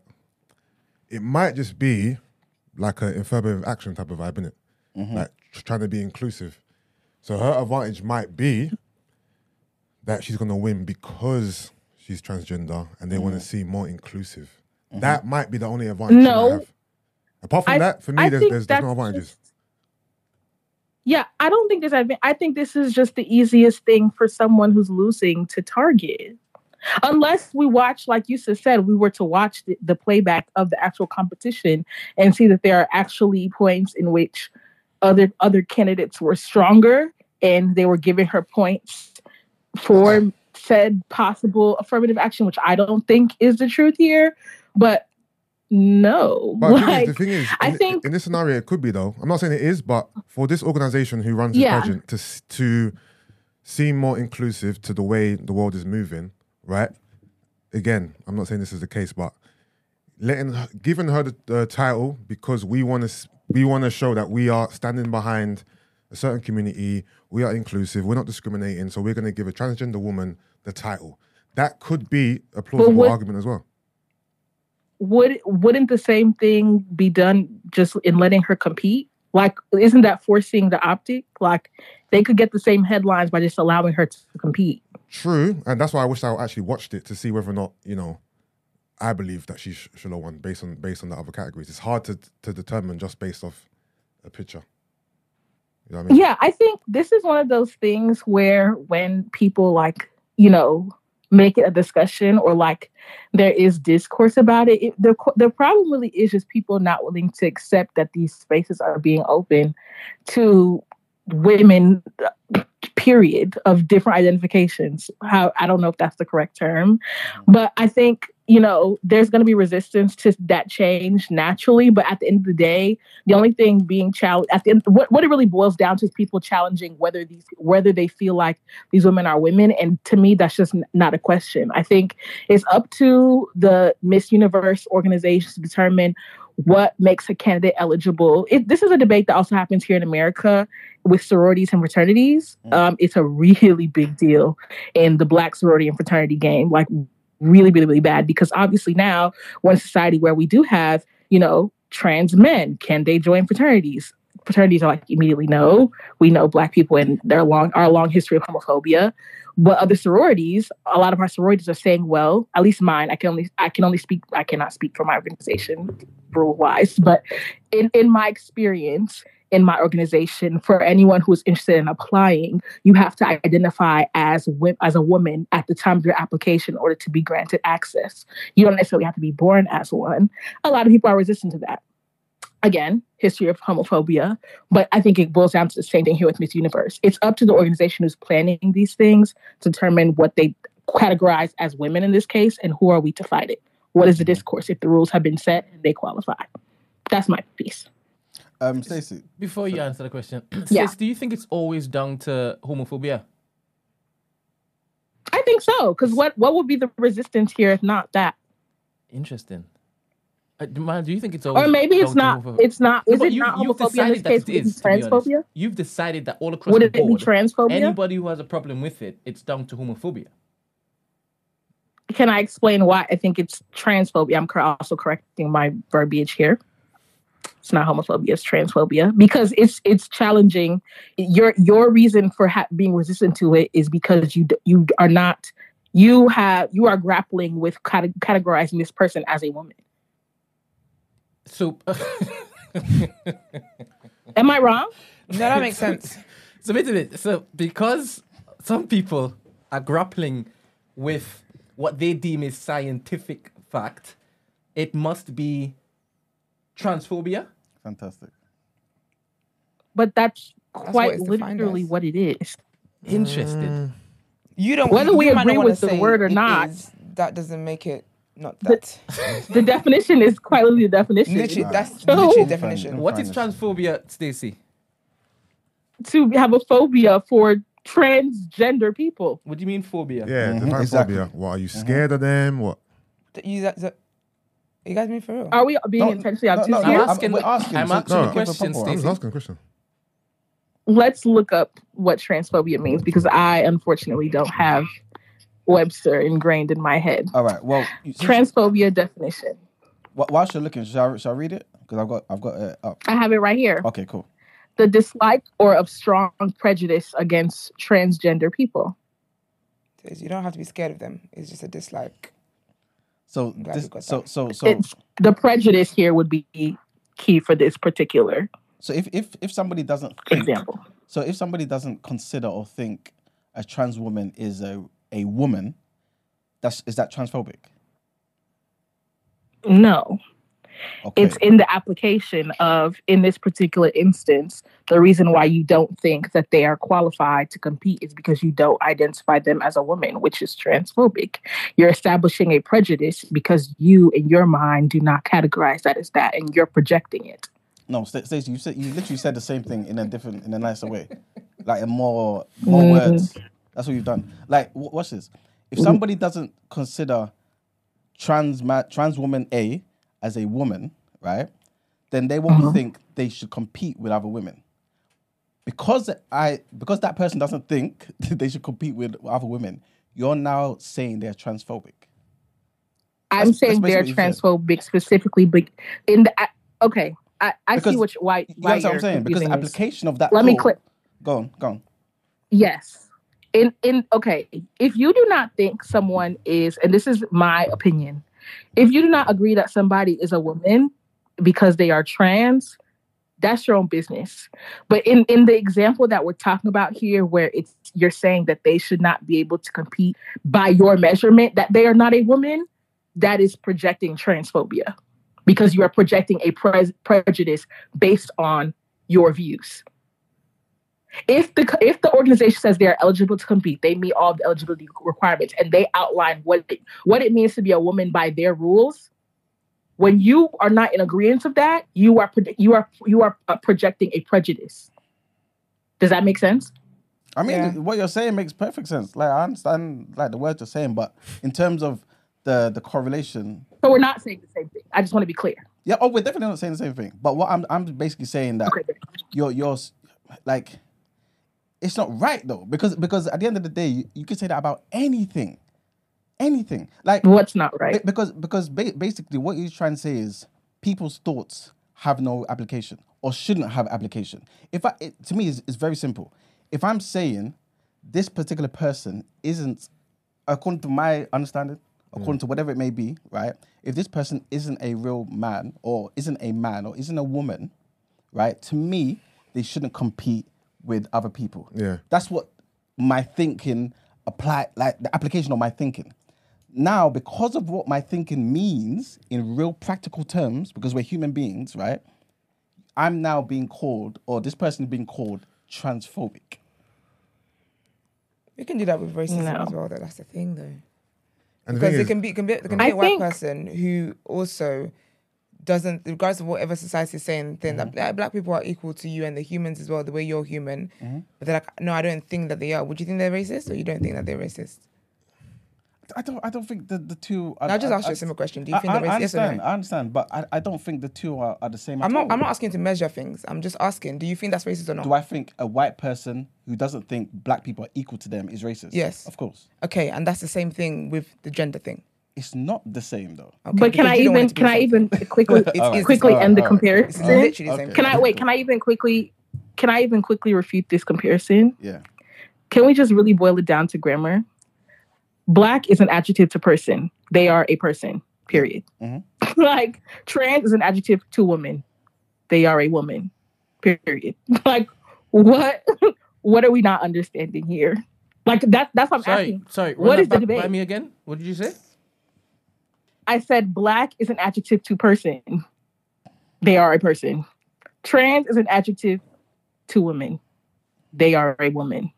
it might just be like an affirmative action type of vibe, innit? Mm-hmm. Like trying to be inclusive. So her advantage might be that she's gonna win because she's transgender and they mm. want to see more inclusive. Mm-hmm. That might be the only advantage she No. might have. Apart from I- that, for me, I there's, there's, there's no that's advantages. just- Yeah, I don't think there's. advan- I think this is just the easiest thing for someone who's losing to target. Unless we watch, like Yusuf said, we were to watch the, the playback of the actual competition and see that there are actually points in which other other candidates were stronger and they were giving her points for uh-huh. said possible affirmative action, which I don't think is the truth here. But no, But the thing like is, the thing is, I in, think- in this scenario, it could be though. I'm not saying it is, but for this organization who runs this Yeah. pageant to to seem more inclusive to the way the world is moving, right? Again, I'm not saying this is the case, but letting her, giving her the, the title because we want to we want to show that we are standing behind a certain community. We are inclusive. We're not discriminating. So we're going to give a transgender woman the title. That could be a plausible what- argument as well. would wouldn't the same thing be done just in letting her compete? Like, isn't that forcing the optic? Like, they could get the same headlines by just allowing her to compete. True, and that's why I wish I actually watched it to see whether or not you know. I believe that she should have won based on based on the other categories. It's hard to to determine just based off a picture. You know what I mean? Yeah, I think this is one of those things where when people like, you know, make it a discussion or like there is discourse about it, it the the problem really is just people not willing to accept that these spaces are being open to women period of different identifications how i don't know if that's the correct term mm-hmm. but i think you know there's going to be resistance to that change naturally but at the end of the day the only thing being challenged at the end what, what it really boils down to is people challenging whether these whether they feel like these women are women and to me that's just n- not a question. I think it's up to the miss universe organization to determine what makes a candidate eligible. It, this is a debate that also happens here in america with sororities and fraternities. Um, it's a really big deal in the black sorority and fraternity game. Like really really really bad because obviously now we're in a society where we do have you know trans men. Can they join fraternities? Fraternities are like immediately no. We know black people and their long our long history of homophobia. But other sororities a lot of our sororities are saying well at least mine i can only i can only speak i cannot speak for my organization rule wise but in in my experience in my organization for anyone who is interested in applying you have to identify as as a woman at the time of your application in order to be granted access. You don't necessarily have to be born as one. A lot of people are resistant to that. Again history of homophobia but i think it boils down to the same thing here with miss universe. It's up to the organization who's planning these things to determine what they categorize as women in this case and who are we to fight it? What is the discourse? If the rules have been set and they qualify. That's my piece Um, Stacey, Before you answer the question, Yeah. Sis, do you think it's always down to homophobia? i think so because what what would be the resistance here if not that Interesting. Uh, do- man, do you think it's always or maybe it's not to it's not is but it you- not you've homophobia in this decided that case it would be is, to be honest. transphobia You've decided that all across would the it be transphobia anybody who has a problem with it, it's down to homophobia. can I explain why I think it's transphobia? I'm also correcting my verbiage here. It's not homophobia; it's transphobia because it's it's challenging. Your your reason for ha- being resistant to it is because you you are not you have you are grappling with cate- categorizing this person as a woman. So, Am I wrong? No, that makes sense. so wait a minute. So because some people are grappling with what they deem is scientific fact, it must be transphobia. fantastic. But that's quite it's defined literally what it is. Interested. You don't. Whether we might not agree with the word or not. is, that doesn't make it not that. The definition is quite literally the definition. literally, that's So- literally the Fine. definition. What is transphobia, Stacey? to have a phobia for transgender people. What do you mean phobia? Yeah, Mhm, the transphobia. exactly. What are you scared of them? What? You, that, that, you guys mean for real? Are we being No, intentionally no, obtuse no, I'm here? I'm- asking. we're asking, I'm asking No. a Give question, I'm asking a question. Let's look up what transphobia means because I unfortunately don't have Webster ingrained in my head. All right. Well, you- Transphobia definition. Wh- Whilst you're looking, shall I, shall I read it? Because I've got I've got it up. I have it right here. Okay, cool. The dislike or of strong prejudice against transgender people. Says You don't have to be scared of them. It's just a dislike. So this, so so so It's the prejudice here would be key for this particular so if if if somebody doesn't think, example. so if somebody doesn't consider or think a trans woman is a a woman, that's is that transphobic? No. Okay. It's in the application of, in this particular instance, the reason why you don't think that they are qualified to compete is because you don't identify them as a woman, which is transphobic. You're establishing a prejudice because you, in your mind, do not categorize that as that, and you're projecting it. No, Sta- Stacey, you said you literally said the same thing in a different, in a nicer way, like a more more Mhm. words. That's what you've done. Like, watch this. If somebody doesn't consider trans ma- trans woman A as a woman, right, then they won't Uh-huh. think they should compete with other women. Because I, because that person doesn't think they should compete with other women, you're now saying they're transphobic. I'm That's- saying that's they're you said. transphobic specifically, but in the I, okay, I, I Because see which why You why understand what I'm saying? Because the application of that. Let me click. Go on, go on. Yes. In in okay, if you do not think someone is and this is my opinion. If you do not agree that somebody is a woman because they are trans, that's your own business. But in in the example that we're talking about here where it's you're saying that they should not be able to compete by your measurement that they are not a woman, that is projecting transphobia because you are projecting a pre- prejudice based on your views if the if the organization says they are eligible to compete, they meet all the eligibility requirements, and they outline what it, what it means to be a woman by their rules. When you are not in agreement of that, you are you are you are uh, projecting a prejudice. Does that make sense? I mean, Yeah. what you're saying makes perfect sense. Like I understand, like the words you're saying, but in terms of the the correlation, So we're not saying the same thing. I just want to be clear. yeah. Oh, we're definitely not saying the same thing. But what I'm I'm basically saying that Okay. you're you're like, it's not right though because because at the end of the day, you, you could say that about anything, anything. Like What's not Be- right? because because ba- basically what you're trying to say is people's thoughts have no application or shouldn't have application. If I it, to me it's, it's very simple. If I'm saying this particular person isn't according to my understanding, according to mm. whatever it may be, right? If this person isn't a real man or isn't a man or isn't a woman, right? To me, they shouldn't compete with other people. Yeah. That's what my thinking apply like the application of my thinking. Now, because of what my thinking means in real practical terms, because we're human beings, right? I'm now being called, or this person is being called transphobic. We can do that with racism No. as well. Though that's the thing, though. And the because thing it is, can be, it can be, it can be I a white think- person who also doesn't, regardless of whatever society is saying, think that mm-hmm. black, people are equal to you and the humans as well, the way you're human. Mm-hmm. But they're like, no, I don't think that they are. Would you think they're racist, or you don't think that they're racist? I don't. I don't think the the two. Are, I just I- asked you a simple question. Do you I, think I, they're I racist? Yes or understand. no? I understand, but I, I don't think the two are, are the same. I'm not. all. I'm not asking to measure things. I'm just asking. Do you think that's racist or not? Do I think a white person who doesn't think black people are equal to them is racist? Yes. of course. Okay, and that's the same thing with the gender thing. It's not the same though. Okay, but can I you don't want even it to be can I even quickly It's- it's- quickly Alright, end the alright. Comparison? literally the same. Okay. Can I wait? Can I even quickly? Can I even quickly refute this comparison? Yeah. Can we just really boil it down to grammar? Black is an adjective to person. They are a person. Period. Mhm. like trans is an adjective to woman. They are a woman. Period. Like what? What are we not understanding here? Like that. That's what I'm Sorry, asking. sorry. What run is that the back by debate? me again? What did you say? I said black is an adjective to person. They are a person. Trans is an adjective to women. They are a woman.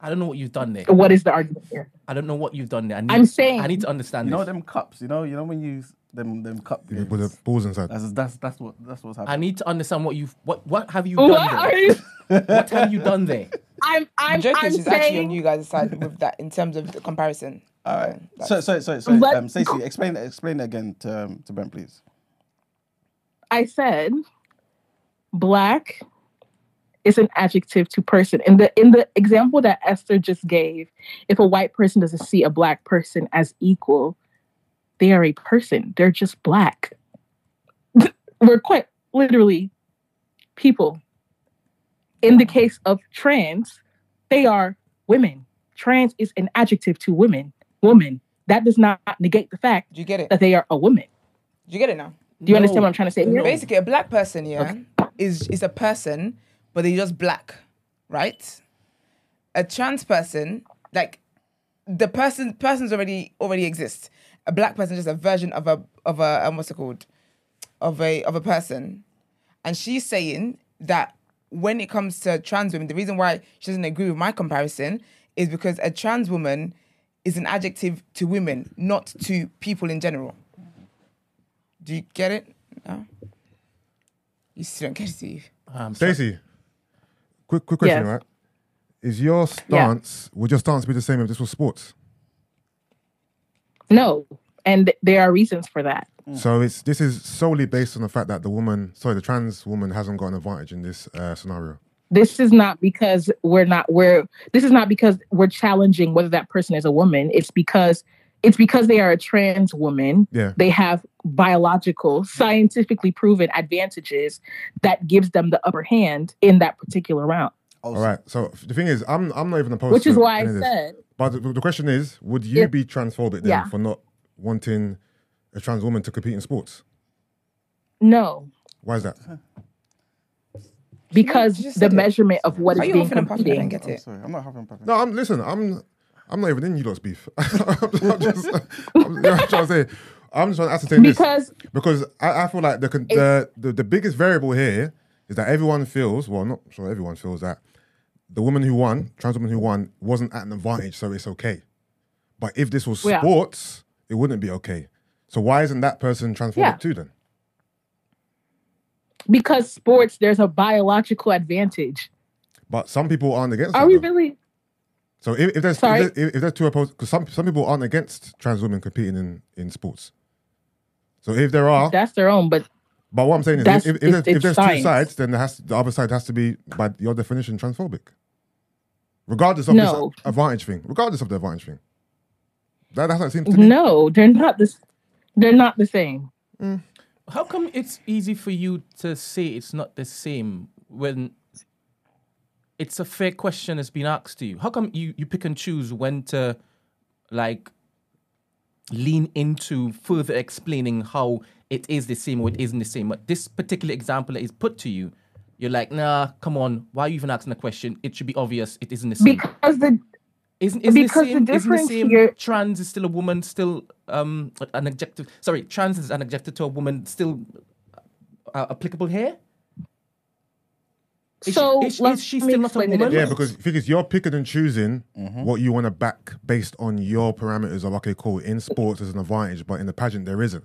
I don't know what you've done there. What is the argument here? I don't know what you've done there. I need, I'm saying- I need to understand You know this. them cups. You know. You know when you use them them cup. with games? the balls inside. That's that's that's what that's what's happening. I need to understand what you've what what have you What done are there? you? What have you done there? I'm I'm, I'm joking. I'm She's actually on you guys' side with that in terms of the comparison. All right. So so so so Let- um, Stacey, explain explain it again to um, to Brent, please. I said black is an adjective to person. In the in the example that Esther just gave, if a white person doesn't see a black person as equal, they are a person. They're just black. We're quite literally people. In the case of trans, they are women. Trans is an adjective to women. Woman. That does not negate the fact Do you get it? that they are a woman. Do you get it now? Do you understand what I'm trying to say? here? Basically, a black person, yeah, is is a person, but they're just black, right? A trans person, like the person, persons already already exist. A black person is just a version of a of a um, what's it called, of a of a person, and she's saying that when it comes to trans women, the reason why she doesn't agree with my comparison is because a trans woman is an adjective to women, not to people in general. Do you get it? No. You still don't get it, Steve. Um, Stacey, quick quick question, Yes. right? Is your stance would your stance be the same if this was sports? No. And there are reasons for that. So it's this is solely based on the fact that the woman, sorry, the trans woman hasn't got an advantage in this uh, scenario. This is not because we're not we're this is not because we're challenging whether that person is a woman. It's because it's because they are a trans woman. Yeah. They have biological, scientifically proven advantages that gives them the upper hand in that particular round. All right. So the thing is, I'm I'm not even opposed. Which is why I any of this. said But the, the question is, would you Yeah. be transphobic then Yeah. for not wanting a trans woman to compete in sports? no, Why is that? Because She the said it. measurement of what Are is being huffing and puffing? I don't competing. get I'm it. sorry, I'm not having puppet. No, I'm listen. I'm I'm not even in you lot's beef. I'm just, I'm, you know I'm trying to say. I'm just trying to ascertain this Because because I, I feel like the, the the the biggest variable here is that everyone feels well, not sure everyone feels that the woman who won, trans woman who won, wasn't at an advantage, so it's okay. But if this was Yeah. sports, it wouldn't be okay. So why isn't that person transphobic Yeah. too then? Because sports, there's a biological advantage. But some people aren't against. Are we though. really? So if, if there's Sorry? if, there- if there's two opposed, because some some people aren't against trans women competing in in sports. So if there are, That's their own, but but what I'm saying is, if, if, it's- there's, if there's two sides, then there has the other side has to be, by your definition, transphobic, regardless of No. this advantage thing. Regardless of the advantage thing. That, that's how it seems to me. no, they're not this. They're not the same. Mm. How come it's easy for you to say it's not the same when it's a fair question that's been asked to you? How come you, you pick and choose when to like lean into further explaining how it is the same or it isn't the same? But this particular example that is put to you, you're like, nah, come on, why are you even asking the question? It should be obvious it isn't the same. Because the Isn't, isn't Because the the same, isn't the difference same here- trans is still a woman, still um an adjective. Sorry, trans is an adjective to a woman, still uh, applicable here. Is she- so is, is she still not a woman? Yeah, because because you're picking and choosing Mm-hmm. what you want to back based on your parameters of okay, cool. In sports, there's an advantage, but in the pageant, there isn't.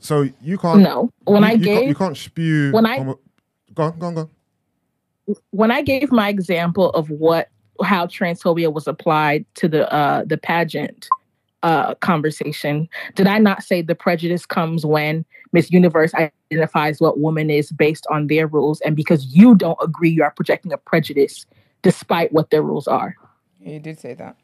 So you can't. No. When you, I you can't, gave- you can't spew. when I- homo- go on, go on, go on. when I gave my example of what how transphobia was applied to the uh, the pageant uh, conversation, did I not say the prejudice comes when Miss Universe identifies what woman is based on their rules, and because you don't agree, you are projecting a prejudice despite what their rules are, You did say that.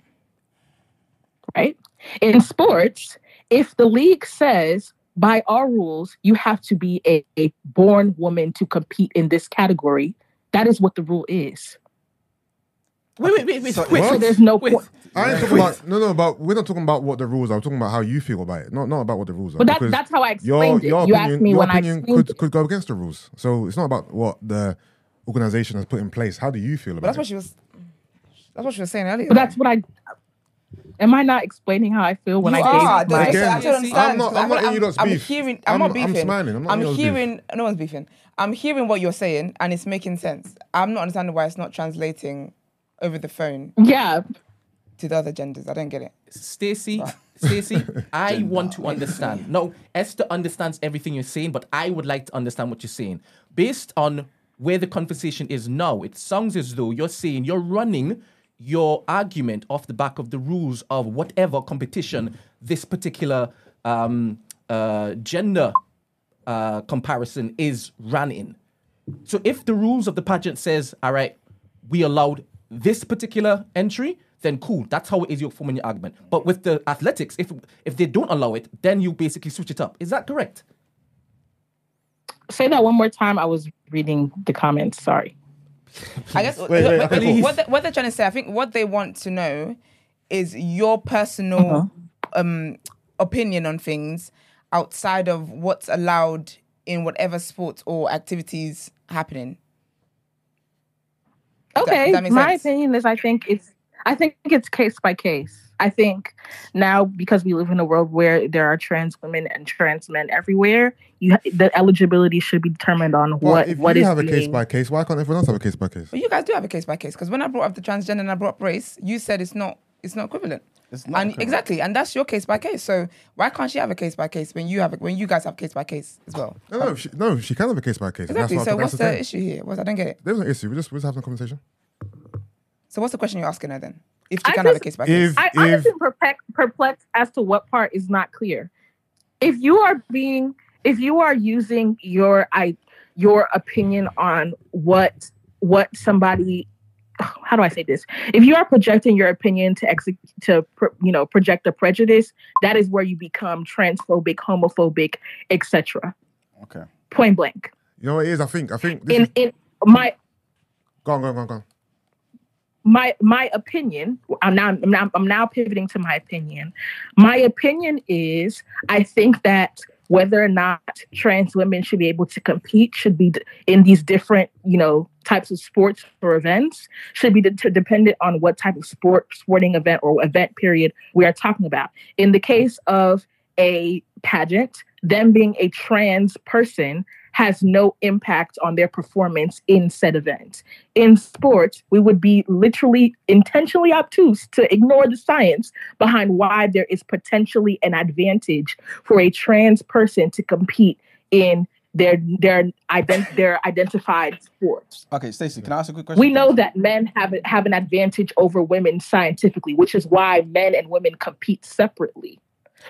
right? In sports, if the league says by our rules you have to be a, a born woman to compete in this category, that is what the rule is. Wait, wait, wait, wait. So- wait. So there's no Wait. point. I ain't talking about no, no. But we're not talking about what the rules are. We're talking about how you feel about it, not not about what the rules are. But that, that's how I your explained your it. You opinion, asked me your when opinion explained could it. could go against the rules. So it's not about what the organization has put in place. How do you feel But about that's it? what she was. That's what she was saying earlier. But that's what I. Am I not explaining how I feel when you I are. gave The- my? Again, I don't understand. I'm not- 'cause I'm not I- in you lot's I'm beef. hearing. I'm, I'm- not I'm beefing. smiling. I'm not I'm in your beef. hearing. No one's beefing. I'm hearing what you're saying, and it's making sense. I'm not understanding why it's not translating over the phone Yeah, to the other genders. I don't get it. Stacey, Stacey, I want to understand. No, Esther understands everything you're saying, but I would like to understand what you're saying. Based on where the conversation is now, it sounds as though you're saying you're running your argument off the back of the rules of whatever competition this particular um, uh, gender uh, comparison is ran in. So if the rules of the pageant says, all right, we allowed this particular entry, then cool. That's how it is you're forming your argument. But with the athletics, if if they don't allow it, then you basically switch it up. Is that correct? Say that one more time. I was reading the comments. Sorry. I guess Wait, wait, what, okay, what, they, what they're trying to say, I think what they want to know is your personal Uh-huh. um, opinion on things outside of what's allowed in whatever sports or activities happening. Does that- Okay, does that my sense? opinion is I think it's I think it's case by case. I think now because we live in a world where there are trans women and trans men everywhere, you the eligibility should be determined on Well, what if what you is have a case being- by case, why can't everyone else have a case by case? But you guys do have a case by case because when I brought up the transgender and I brought up race, you said it's not it's not equivalent. It's not and equivalent. exactly, and that's your case by case. So why can't she have a case by case when you have a, when you guys have case by case as well? No, no, she, no, she can have a case by case. Exactly. That's So what's that's the issue here? What's, I don't get it. There's no issue. We're just, we're just having a conversation. So what's the question you're asking her then? If she I can have a case by case. If, I if, honestly perplexed, perplexed as to what part is not clear. If you are being, if you are using your I your opinion on what what somebody, how do I say this? If you are projecting your opinion to execute to you know project a prejudice, that is where you become transphobic, homophobic, etc. Okay. Point blank. you know what it is? I think, I think. This In is, in my go on, go on, go on, go on. my my opinion I'm now, I'm now I'm now pivoting to my opinion. My opinion is I think that whether or not trans women should be able to compete should be in these different you know types of sports or events should be de- dependent on what type of sport sporting event or event period we are talking about. In the case of a pageant, them being a trans person has no impact on their performance in said event in sports, we would be literally intentionally obtuse to ignore the science behind why there is potentially an advantage for a trans person to compete in their their ident- their identified sports. Okay, Stacey, can I ask a quick question? We know that men have have an advantage over women scientifically, which is why men and women compete separately.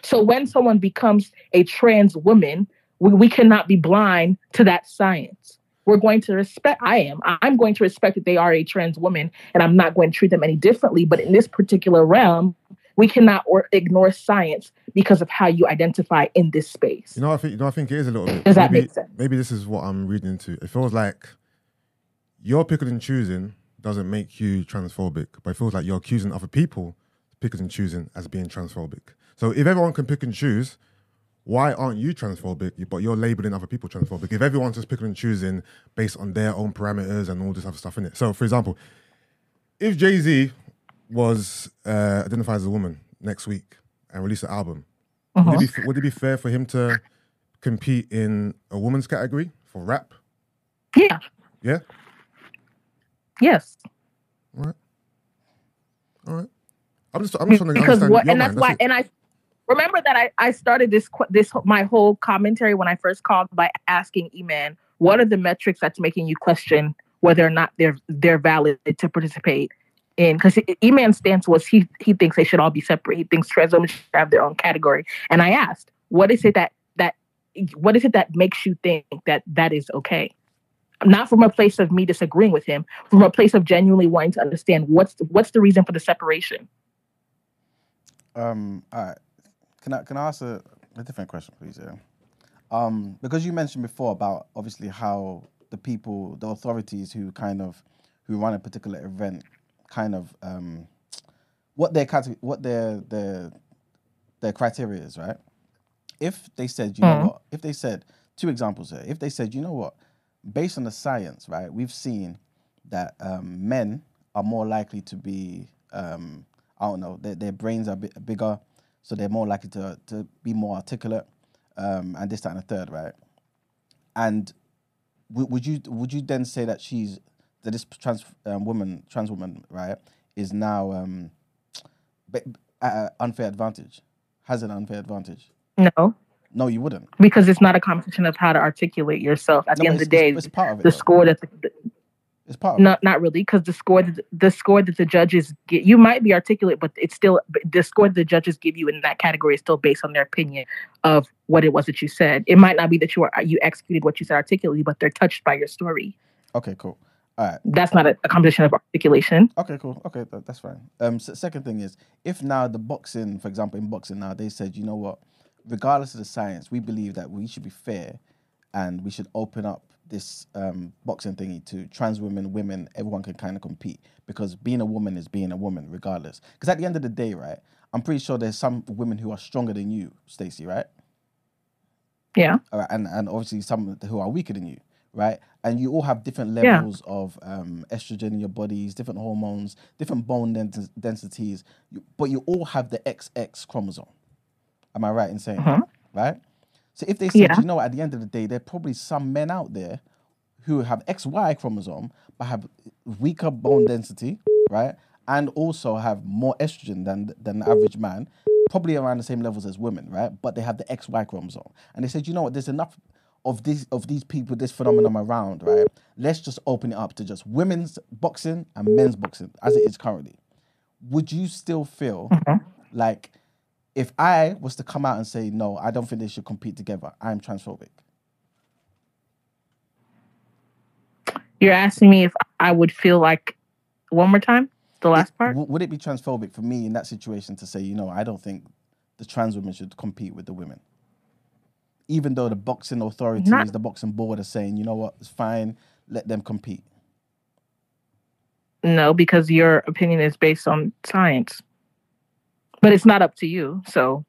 So when someone becomes a trans woman, we, we cannot be blind to that science. We're going to respect, I am, I'm going to respect that they are a trans woman and I'm not going to treat them any differently. But in this particular realm, we cannot or ignore science because of how you identify in this space. You know, I think you know, I think it is a little bit. Does that maybe, make sense? Maybe this is what I'm reading into. It feels like your picking and choosing doesn't make you transphobic, but it feels like you're accusing other people picking and choosing as being transphobic. So if everyone can pick and choose, why aren't you transphobic? But you're labeling other people transphobic. If everyone's just picking and choosing based on their own parameters and all this other stuff in it. So, for example, if Jay Z was uh, identified as a woman next week and released an album, Uh-huh. would, it be, would it be fair for him to compete in a woman's category for rap? Yeah. Yeah. Yes. All right. All right. I'm just I'm just trying to because understand what and that's mind. why That's and i remember that i i started this this my whole commentary when i first called by asking eman what are the metrics that's making you question whether or not they're they're valid to participate in? Because eman's stance was he he thinks they should all be separate. He thinks trans women should have their own category. And i asked what is it that that what is it that makes you think that that is okay? Not from a place of me disagreeing with him from a place of genuinely wanting to understand what's what's the reason for the separation? Um, all right. Can I can I ask a, a different question, please? Yeah. Um, because you mentioned before about obviously how the people, the authorities who kind of who run a particular event, kind of um, what their what their their their criteria is, right? If they said, you know Mhm. what? If they said two examples here. If they said, you know what? Based on the science, right? We've seen that um, men are more likely to be um, I don't know, their, their brains are bigger, so they're more likely to, to be more articulate, um, and this, that, and the third, right? And w- would you would you then say that she's that this trans um, woman, trans woman, right, is now um, b- at an unfair advantage, has an unfair advantage? no No, you wouldn't. because it's not a competition of how to articulate yourself. At No, the end of the day, it's, it's part of it. the though. score that the, It's part of it. not not really because the score that the score that the judges get you might be articulate, but it's still the score that the judges give you in that category is still based on their opinion of what it was that you said. It might not be that you are you executed what you said articulately, but they're touched by your story. Okay, cool. All right. That's not a, a competition of articulation. Okay, cool. Okay, that, that's fine. Um, s second thing is, if now the boxing, for example, in boxing now, they said, you know what, regardless of the science, we believe that we should be fair, and we should open up this um, boxing thingy to trans women, women, everyone can kind of compete because being a woman is being a woman, regardless. Because at the end of the day, right, I'm pretty sure there's some women who are stronger than you, Stacey, right? Yeah. All right, and and obviously some who are weaker than you, right? And you all have different Yeah. levels of um, estrogen in your bodies, different hormones, different bone dens- densities, but you all have the XX chromosome. Am I right in saying that? Right? So if they said, Yeah. you know, at the end of the day, there are probably some men out there who have XY chromosome but have weaker bone density, right? And also have more estrogen than than the average man, probably around the same levels as women, right? But they have the XY chromosome. And they said, you know what, there's enough of these of these people, this phenomenon around, right? Let's just open it up to just women's boxing and men's boxing as it is currently. Would you still feel mm-hmm. like if I was to come out and say, no, I don't think they should compete together, I'm transphobic? You're asking me if I would feel like one more time the last part. W- would it be transphobic for me in that situation to say, you know, I don't think the trans women should compete with the women? Even though the boxing authorities, Not- the boxing board are saying, you know what, it's fine, let them compete. No, because your opinion is based on science, but it's not up to you. So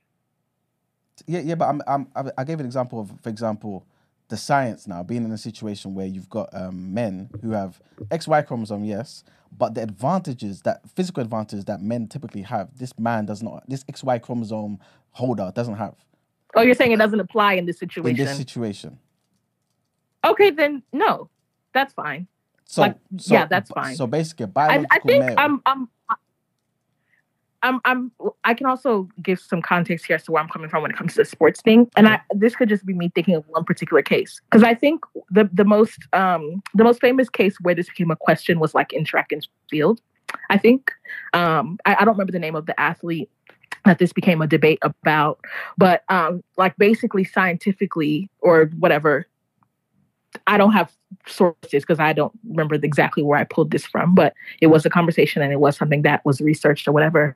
Yeah, yeah, but I'm, I'm, I- gave an example of, for example, the science now being in a situation where you've got um, men who have XY chromosome, yes, but the advantages that physical advantages that men typically have, this man does not, this XY chromosome holder doesn't have Oh, you're saying it doesn't apply in this situation. in this situation. okay, then no, that's fine. So, Like, so yeah, that's fine. So basically, a I, biological I think male. I'm, I'm, I'm, I'm, I can also give some context here as to where I'm coming from when it comes to the sports thing, and I this could just be me thinking of one particular case because I think the the most um the most famous case where this became a question was like in track and field. I think um I, I don't remember the name of the athlete that this became a debate about, but um like basically scientifically or whatever. I don't have sources because I don't remember exactly where I pulled this from, but it was a conversation and it was something that was researched or whatever.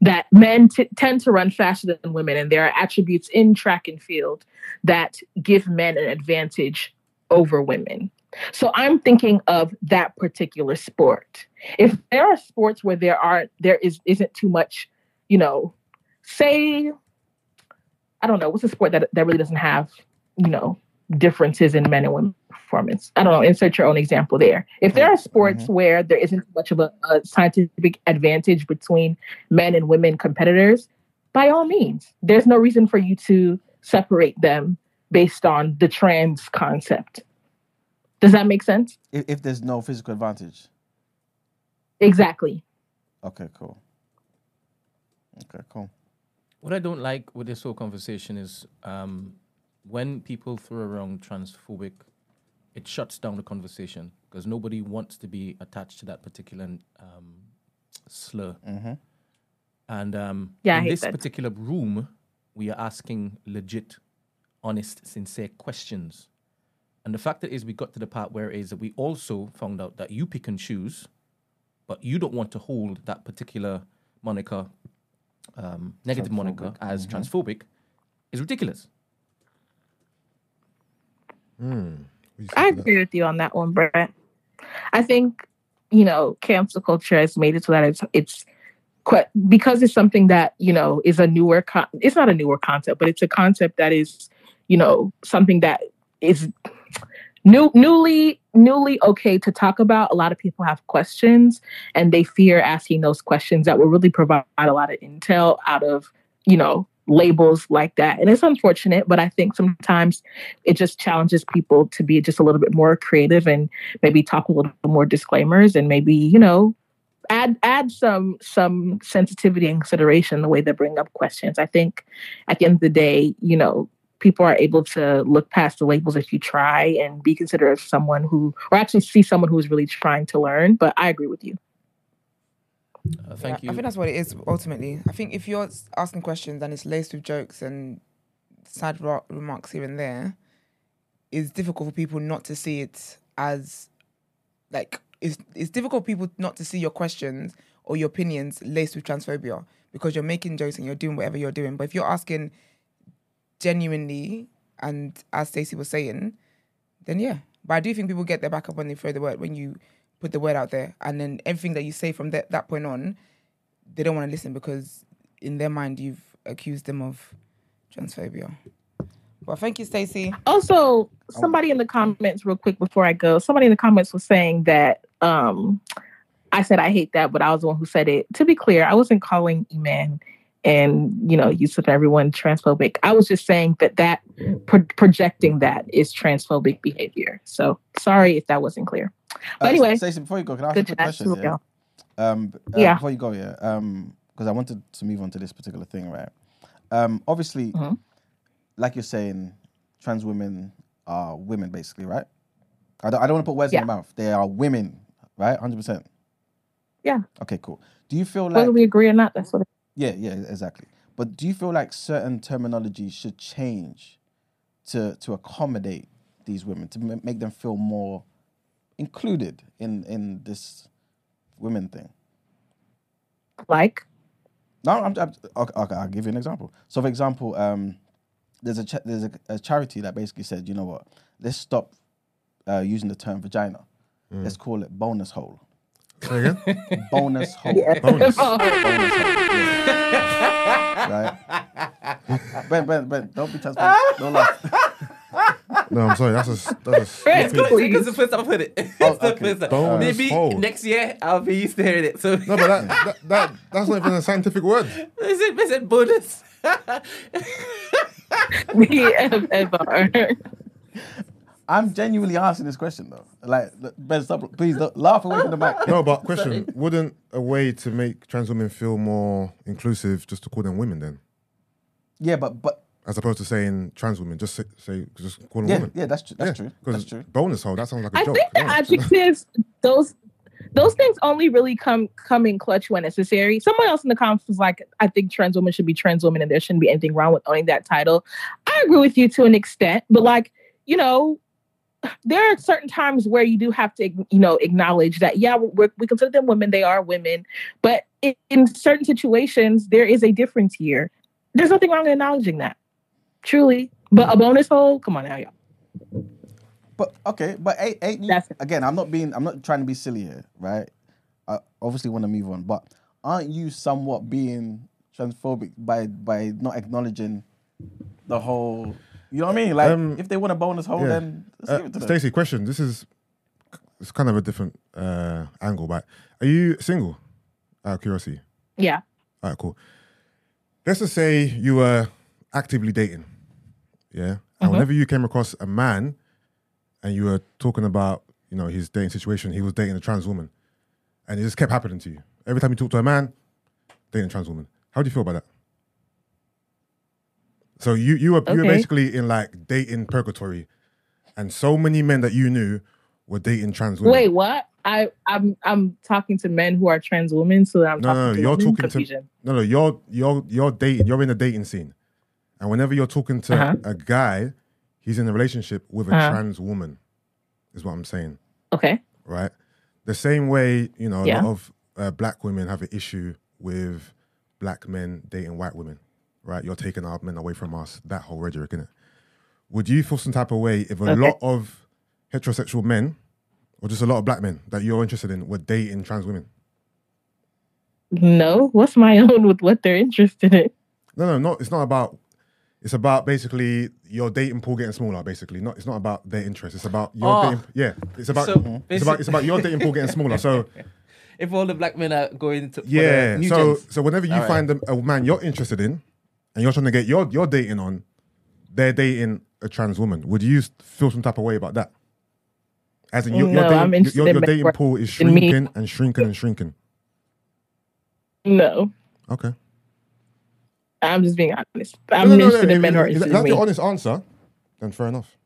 That men t- tend to run faster than women, and there are attributes in track and field that give men an advantage over women. So I'm thinking of that particular sport. If there are sports where there are there is isn't too much, you know, say, I don't know, what's a sport that that really doesn't have, you know, differences in men and women performance. I don't know. Insert your own example there. If there are sports where there isn't much of a, a scientific advantage between men and women competitors, by all means, there's no reason for you to separate them based on the trans concept. Does that make sense? if, if there's no physical advantage. Exactly. Okay, cool. Okay, cool. What I don't like with this whole conversation is um, when people throw around transphobic, it shuts down the conversation because nobody wants to be attached to that particular um, slur. And um, Yeah, in this that. particular room, we are asking legit, honest, sincere questions. And the fact that is we got to the part where it is that we also found out that you pick and choose, but you don't want to hold that particular moniker, um, negative moniker as transphobic, is ridiculous. I agree with you on that one, Brett. I think you know cancel culture has made it so that it's it's quite because it's something that you know is a newer con- it's not a newer concept but it's a concept that is you know something that is new newly newly okay to talk about. A lot of people have questions and they fear asking those questions that will really provide a lot of intel out of you know labels like that. And it's unfortunate but i think sometimes it just challenges people to be just a little bit more creative and maybe talk a little more disclaimers and maybe you know add add some some sensitivity and consideration the way they bring up questions. I think at the end of the day you know people are able to look past the labels if you try and be considerate of someone who or actually see someone who is really trying to learn but i agree with you Uh, thank Yeah, you. I think that's what it is ultimately. I think if you're asking questions and it's laced with jokes and sad ro- remarks here and there, it's difficult for people not to see it as like it's it's difficult for people not to see your questions or your opinions laced with transphobia because you're making jokes and you're doing whatever you're doing. But if you're asking genuinely and as Stacey was saying, then yeah. But I do think people get their back up when they throw the word when you put the word out there, and then everything that you say from that that point on, they don't want to listen because in their mind you've accused them of transphobia. Well, thank you, Stacey. Also, somebody in the comments, real quick before I go, somebody in the comments was saying that um, I said I hate that, but I was the one who said it. To be clear, I wasn't calling Eman and you know Yusuf and everyone transphobic. I was just saying that that pro- projecting that is transphobic behavior. So sorry if that wasn't clear. Uh, anyway, Stacey, before you go, can I ask you a quick question? Yeah. Um, uh, Yeah. Before you go, yeah. Um, because I wanted to move on to this particular thing, right? Um, obviously, Mhm. like you're saying, trans women are women, basically, right? I don't, I don't want to put words Yeah. in your mouth. They are women, right? Hundred percent. Yeah. Okay, cool. Do you feel like whether we agree on that? that's what. yeah, yeah, exactly. But do you feel like certain terminology should change to to accommodate these women to ma- make them feel more included in in this women thing? Like, No, I'm, I'm okay, okay. I'll give you an example. So, for example, um, there's a cha- there's a, a charity that basically said, you know what, let's stop uh, using the term vagina. Let's call it bonus hole. Say again? Bonus hole. Bonus. Bonus hole. Yeah. right. Ben, Ben, Ben, don't be transparent. Don't laugh. No, I'm sorry. That's a that's a It's stupid. good because the first time I heard it. Oh, it's Oh, the okay. first time. Maybe hole. next year I'll be used to hearing it. So No, but that, that that that's not even a scientific word. is it, is it bonus? ever. I'm genuinely asking this question though. Like, look, Ben, stop. Please don't laugh away from the mic. No, but question: Wouldn't a way to make trans women feel more inclusive just to call them women then, Yeah, but but as opposed to saying trans women? Just say, say just call them yeah, women. yeah, that's true. That's true. That's 'cause true. Bonus hole. That sounds like a I joke. I think the to be honest. adjectives, those those things only really come come in clutch when necessary. Someone else in the comments was like, I think trans women should be trans women and there shouldn't be anything wrong with owning that title. I agree with you to an extent, but like, you know, there are certain times where you do have to, you know, acknowledge that, yeah, we're, we consider them women, they are women, but in, in certain situations, there is a difference here. There's nothing wrong in acknowledging that, truly. But a bonus hole, come on now, y'all. But okay, but ain't, ain't you, That's- again? I'm not being. I'm not trying to be silly here, right? I obviously want to move on, but aren't you somewhat being transphobic by by not acknowledging the whole? You know what I mean? Like, Um, if they want a bonus hole, yeah. then let's Uh, give it to them. Stacey, question. This is it's kind of a different uh, angle, but are you single? Out of curiosity. Yeah. All right, cool. Let's just say you were actively dating, yeah, and Mhm. whenever you came across a man, and you were talking about, you know, his dating situation, he was dating a trans woman, and it just kept happening to you. Every time you talk to a man, dating a trans woman. How do you feel about that? So you you were you were basically in like dating purgatory, and so many men that you knew were dating trans women. Wait, what? I I'm I'm talking to men who are trans women, so I'm No, talking no, to you're women. talking to no, no. You're you're you're dating. You're in the dating scene, and whenever you're talking to Uh-huh. a guy, he's in a relationship with a Uh-huh. trans woman. Is what I'm saying, Okay. right? The same way you know a Yeah. lot of uh, black women have an issue with black men dating white women, right? You're taking our men away from us. That whole rhetoric, innit? Would you feel some type of way if a Okay. lot of heterosexual men, or just a lot of black men that you're interested in, were dating trans women? No, what's my own with what they're interested in? No, no, not. It's not about. It's about basically your dating pool getting smaller. Basically, not. It's not about their interest. It's about your Oh. dating. Yeah, it's about. So, it's about. It's about your dating pool getting smaller. So If all the black men are going to for the yeah. new So gens. so whenever you All find a, a man you're interested in, and you're trying to get your your dating on, they're dating a trans woman. Would you feel some type of way about that? As in, your, your dating, I'm interested your, your dating pool is shrinking and shrinking and shrinking. No, Okay. I'm just being honest. I'm No, no, no, interested no, in men who are if- if That's me. your honest answer. Then fair enough.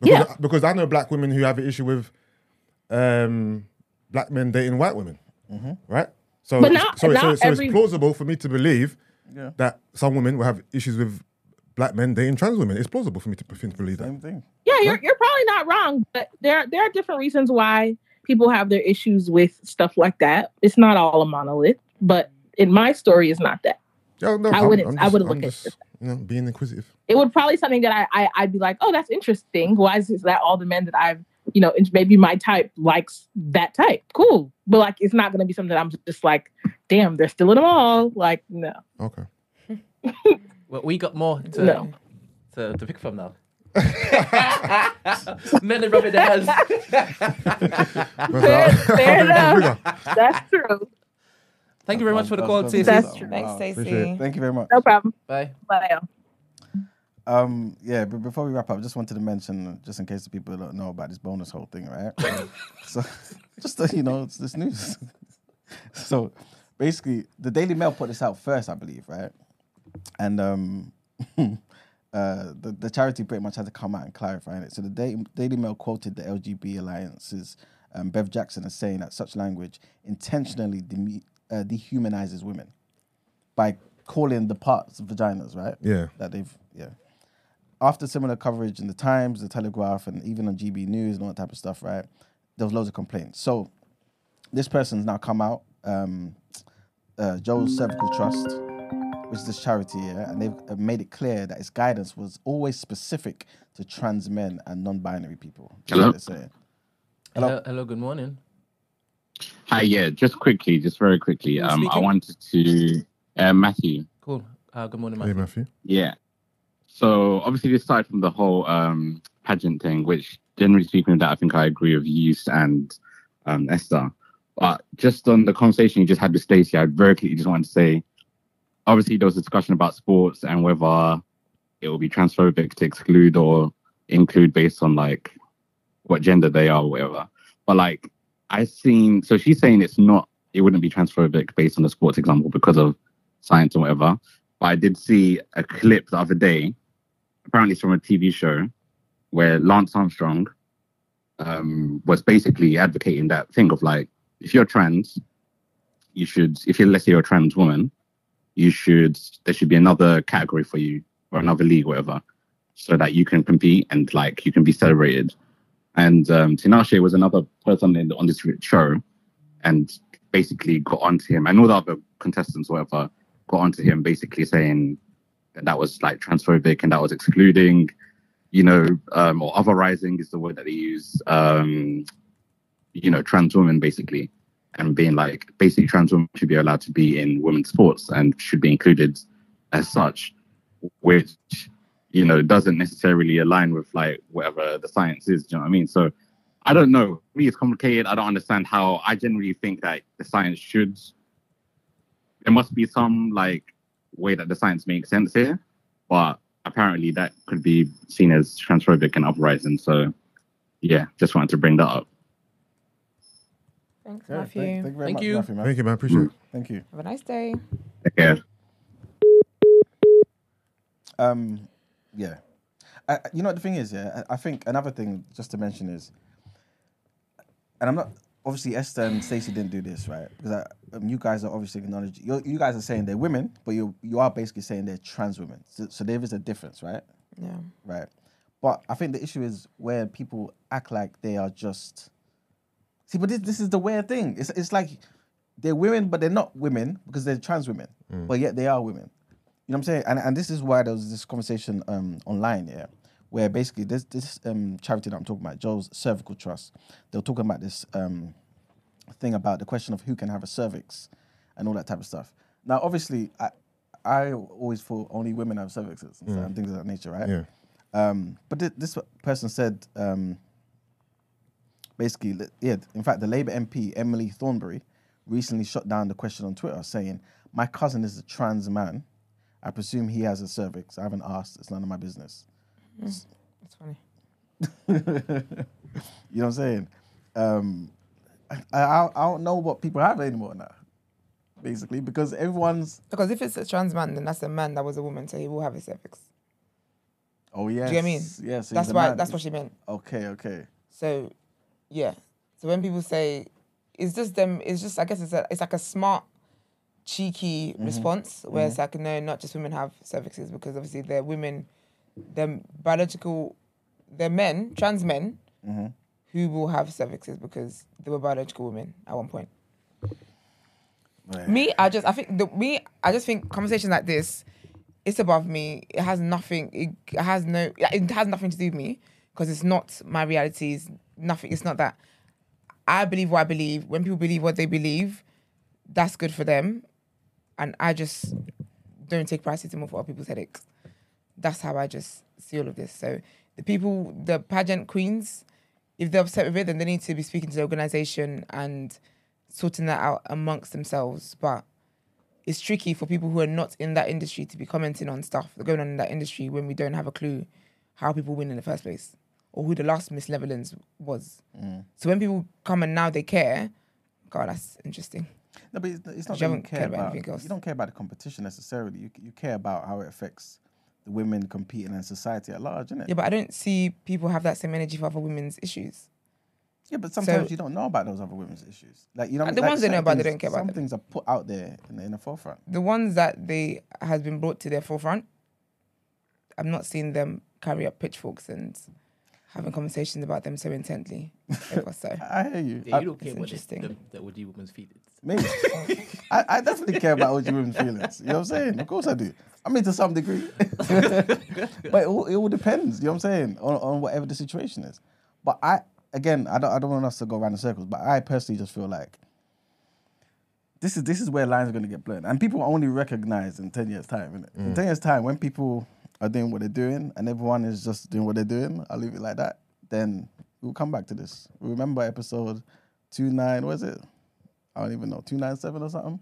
Because, Yeah. Because I know black women who have an issue with um, black men dating white women, right? So, But it's- not- so, so, not so every- it's plausible for me to believe Yeah. that some women will have issues with black men dating trans women. It's plausible for me to, to believe that. Same thing. Yeah, you're you're probably not wrong, but there there are different reasons why people have their issues with stuff like that. It's not all a monolith, but in my story, it's not that. Yo, no, I wouldn't- I'm I wouldn't I'm look at it. You know, being inquisitive. It would probably something that I, I I'd be like, oh, that's interesting. Why is is that all the men that I've you know, maybe my type likes that type. Cool, but like, it's not gonna be something that I'm just like, damn, they're still in them all. Like, no, Okay. Well, we got more to, No. to, to pick from now. Men and rubbing their hands. fair, fair enough. That's true. Thank you very much for the call, Stacey. That's true. Thanks, Stacey. Thank you very much. No problem. Bye. Bye. Um, yeah, but before we wrap up, I just wanted to mention, just in case the people don't know about this bonus hole thing, right? so, just to, you know, it's this news. so, basically, the Daily Mail put this out first, I believe, right? And um, uh, the the charity pretty much had to come out and clarify it. So the Daily, Daily Mail quoted the LGB Alliance's um, Bev Jackson as saying that such language intentionally deme- uh, dehumanizes women by calling the parts vaginas, right? Yeah. that they've yeah. After similar coverage in the Times, the Telegraph, and even on GB News and all that type of stuff, right? There was loads of complaints. So this person's now come out, um, uh, Jo's Cervical Trust, which is this charity, yeah, and they've uh, made it clear that its guidance was always specific to trans men and non-binary people. Hello? what they're saying. Hello. Hello, hello, good morning. Hi, yeah, just quickly, just very quickly. Who's Um, I wanted to, uh, Matthew. Cool. Uh, good morning, Matthew. Hey, Matthew. Matthew. Yeah. So obviously, aside from the whole um, pageant thing, which generally speaking, with that I think I agree with Yus and um, Esther. But just on the conversation you just had with Stacey, I very quickly just wanted to say, obviously there was a discussion about sports and whether it will be transphobic to exclude or include based on like what gender they are or whatever. But like I seen, so she's saying it's not, it wouldn't be transphobic based on the sports example because of science or whatever. But I did see a clip the other day, apparently it's from a TV show, where Lance Armstrong um, was basically advocating that thing of like, if you're trans, you should, if you're, let's say you're a trans woman, you should, there should be another category for you or another league, whatever, so that you can compete and like you can be celebrated. And um, Tinashe was another person in, on this show and basically got onto him and all the other contestants, whatever, got onto him basically saying that that was like transphobic and that was excluding, you know, um, or otherizing is the word that they use, um, you know, trans women basically, and being like basically trans women should be allowed to be in women's sports and should be included as such, which you know it doesn't necessarily align with like whatever the science is. Do you know what I mean? So I don't know. For me, it's complicated. I don't understand how. I generally think that the science should. There must be some like way that the science makes sense here, but apparently that could be seen as transphobic and uprising. So, yeah, just wanted to bring that up. Thanks, Yeah, Matthew. thank, thank you very Thank much, you. Matthew, man. Thank you, man. Appreciate it. Thank you. Have a nice day. Take care. Um, yeah. I, I- you know what the thing is, yeah. I, I think another thing just to mention is, and I'm not obviously Esther and Stacey didn't do this right because I, um, you guys are obviously acknowledging. You you guys are saying they're women, but you you are basically saying they're trans women. So, so there is a difference, right? Yeah. Right. But I think the issue is where people act like they are just. See, but this, this is the weird thing. It's it's like they're women, but they're not women because they're trans women, but yet they are women. You know what I'm saying? And and this is why there was this conversation um online, yeah, where basically this this um charity that I'm talking about, Jo's Cervical Trust, they were talking about this um thing about the question of who can have a cervix and all that type of stuff. Now, obviously, I I always thought only women have cervixes and, and things of that nature, right? Yeah. Um, but thi- this person said, um, basically, yeah, in fact, the Labour MP, Emily Thornberry, recently shut down the question on Twitter saying, My cousin is a trans man. I presume he has a cervix. I haven't asked. It's none of my business. That's funny. you know what I'm saying? Um, I, I, I don't know what people have anymore now, basically, because everyone's. Because if it's a trans man, then that's a man that was a woman, so he will have a cervix. Oh, yes. Do you what I mean? Yes. that's why. That's what she meant. Okay, okay. So, yeah. So when people say, it's just them. It's just. I guess it's a. It's like a smart, cheeky mm-hmm. response where it's mm-hmm. like, no, not just women have cervixes because obviously they're women, they're biological, they're men, trans men, mm-hmm. who will have cervixes because they were biological women at one point. Right. Me, I just I think the me I just think conversations like this, it's above me. It has nothing. It has no. It has nothing to do with me because it's not my reality. It's nothing. It's not that. I believe what I believe. When people believe what they believe, that's good for them, and I just don't take paracetamol for other people's headaches. That's how I just see all of this. So the people, the pageant queens, if they're upset with it, then they need to be speaking to the organization and sorting that out amongst themselves. But it's tricky for people who are not in that industry to be commenting on stuff that going on in that industry when we don't have a clue how people win in the first place or who the last Miss Netherlands was. Mm. So when people come and now they care, God, that's interesting. No, but it's, it's not You you haven't care cared about about. anything else. You don't care about the competition necessarily. You you care about how it affects the women competing in society at large, isn't it? Yeah, but I don't see people have that same energy for other women's issues. Yeah, but sometimes So- you don't know about those other women's issues. Like you know, And the like ones they know about, they don't care about Some them. things are put out there in the, in the forefront. The ones that they has been brought to their forefront, I'm not seeing them carry up pitchforks and having conversations about them so intently. ever so I hear you. Yeah, I- you don't care it's what the, interesting. the, the OG woman's feelings. Me, I, I definitely care about OG women's feelings. You know what I'm saying? Of course I do. I mean, to some degree, but it all, it all depends. You know what I'm saying on, on whatever the situation is. But I, again, I don't, I don't want us to go around in circles. But I personally just feel like this is this is where lines are going to get blurred, and people only recognize in ten years' time. innit? In mm. ten years' time, when people are doing what they're doing, and everyone is just doing what they're doing, I'll leave it like that. Then we'll come back to this. Remember episode two nine? Was it? I don't even know, 297 or something.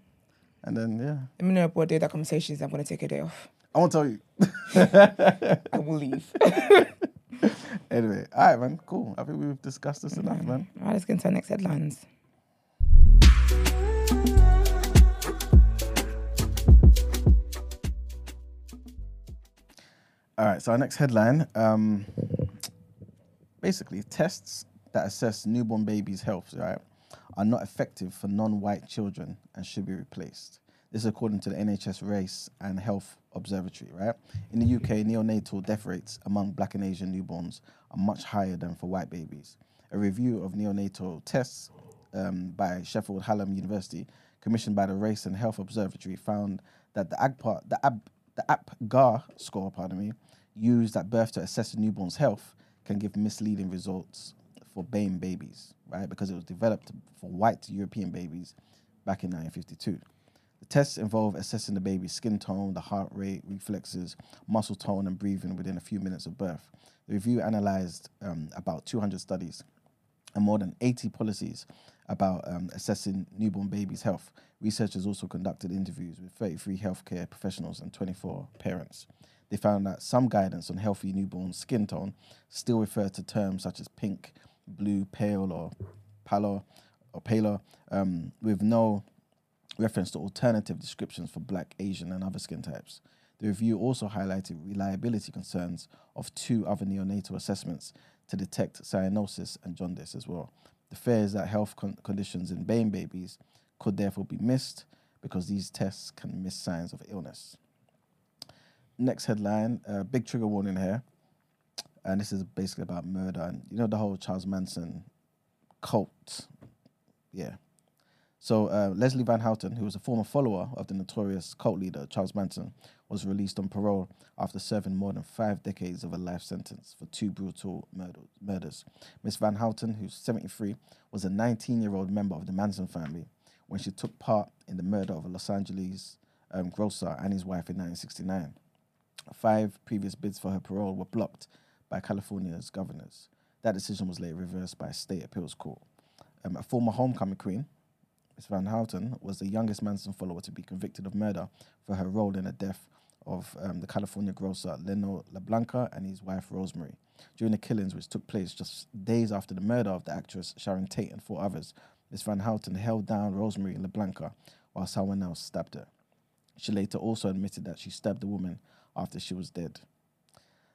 And then, yeah. let me know what day that conversation is. I'm going to take a day off. I won't tell you. I will leave. anyway, all right, man. Cool. I think we've discussed this enough, man. All right, let's get into our next headlines. All right, so our next headline um, basically tests that assess newborn babies' health, right, are not effective for non white children and should be replaced. This is according to the NHS Race and Health Observatory, right? In the UK, neonatal death rates among black and Asian newborns are much higher than for white babies. A review of neonatal tests um, by Sheffield Hallam University, commissioned by the Race and Health Observatory, found that the AGPA, the AB, the APGAR score, pardon me, used at birth to assess a newborn's health can give misleading results for BAME babies, right? Because it was developed for white European babies back in 1952. The tests involve assessing the baby's skin tone, the heart rate, reflexes, muscle tone, and breathing within a few minutes of birth. The review analyzed um, about 200 studies and more than 80 policies about um, assessing newborn babies' health. Researchers also conducted interviews with 33 healthcare professionals and 24 parents. They found that some guidance on healthy newborn skin tone still refer to terms such as pink, blue, pale, or pallor, or paler, um, with no reference to alternative descriptions for black, Asian, and other skin types. The review also highlighted reliability concerns of two other neonatal assessments to detect cyanosis and jaundice as well. The fear is that health con- conditions in BAME babies could therefore be missed because these tests can miss signs of illness. Next headline, uh, big trigger warning here. And this is basically about murder. And you know the whole Charles Manson cult? Yeah. So uh, Leslie Van Houten, who was a former follower of the notorious cult leader Charles Manson, was released on parole after serving more than five decades of a life sentence for two brutal murder- murders. Miss Van Houten, who's 73, was a 19-year-old member of the Manson family when she took part in the murder of a Los Angeles um, grocer and his wife in 1969. Five previous bids for her parole were blocked by California's governors. That decision was later reversed by a state appeals court. Um, a former homecoming queen, Miss Van Houten was the youngest Manson follower to be convicted of murder for her role in the death of um, the California grocer Leno LaBianca and his wife Rosemary. During the killings, which took place just days after the murder of the actress Sharon Tate and four others, Miss Van Houten held down Rosemary LaBianca while someone else stabbed her. She later also admitted that she stabbed the woman after she was dead.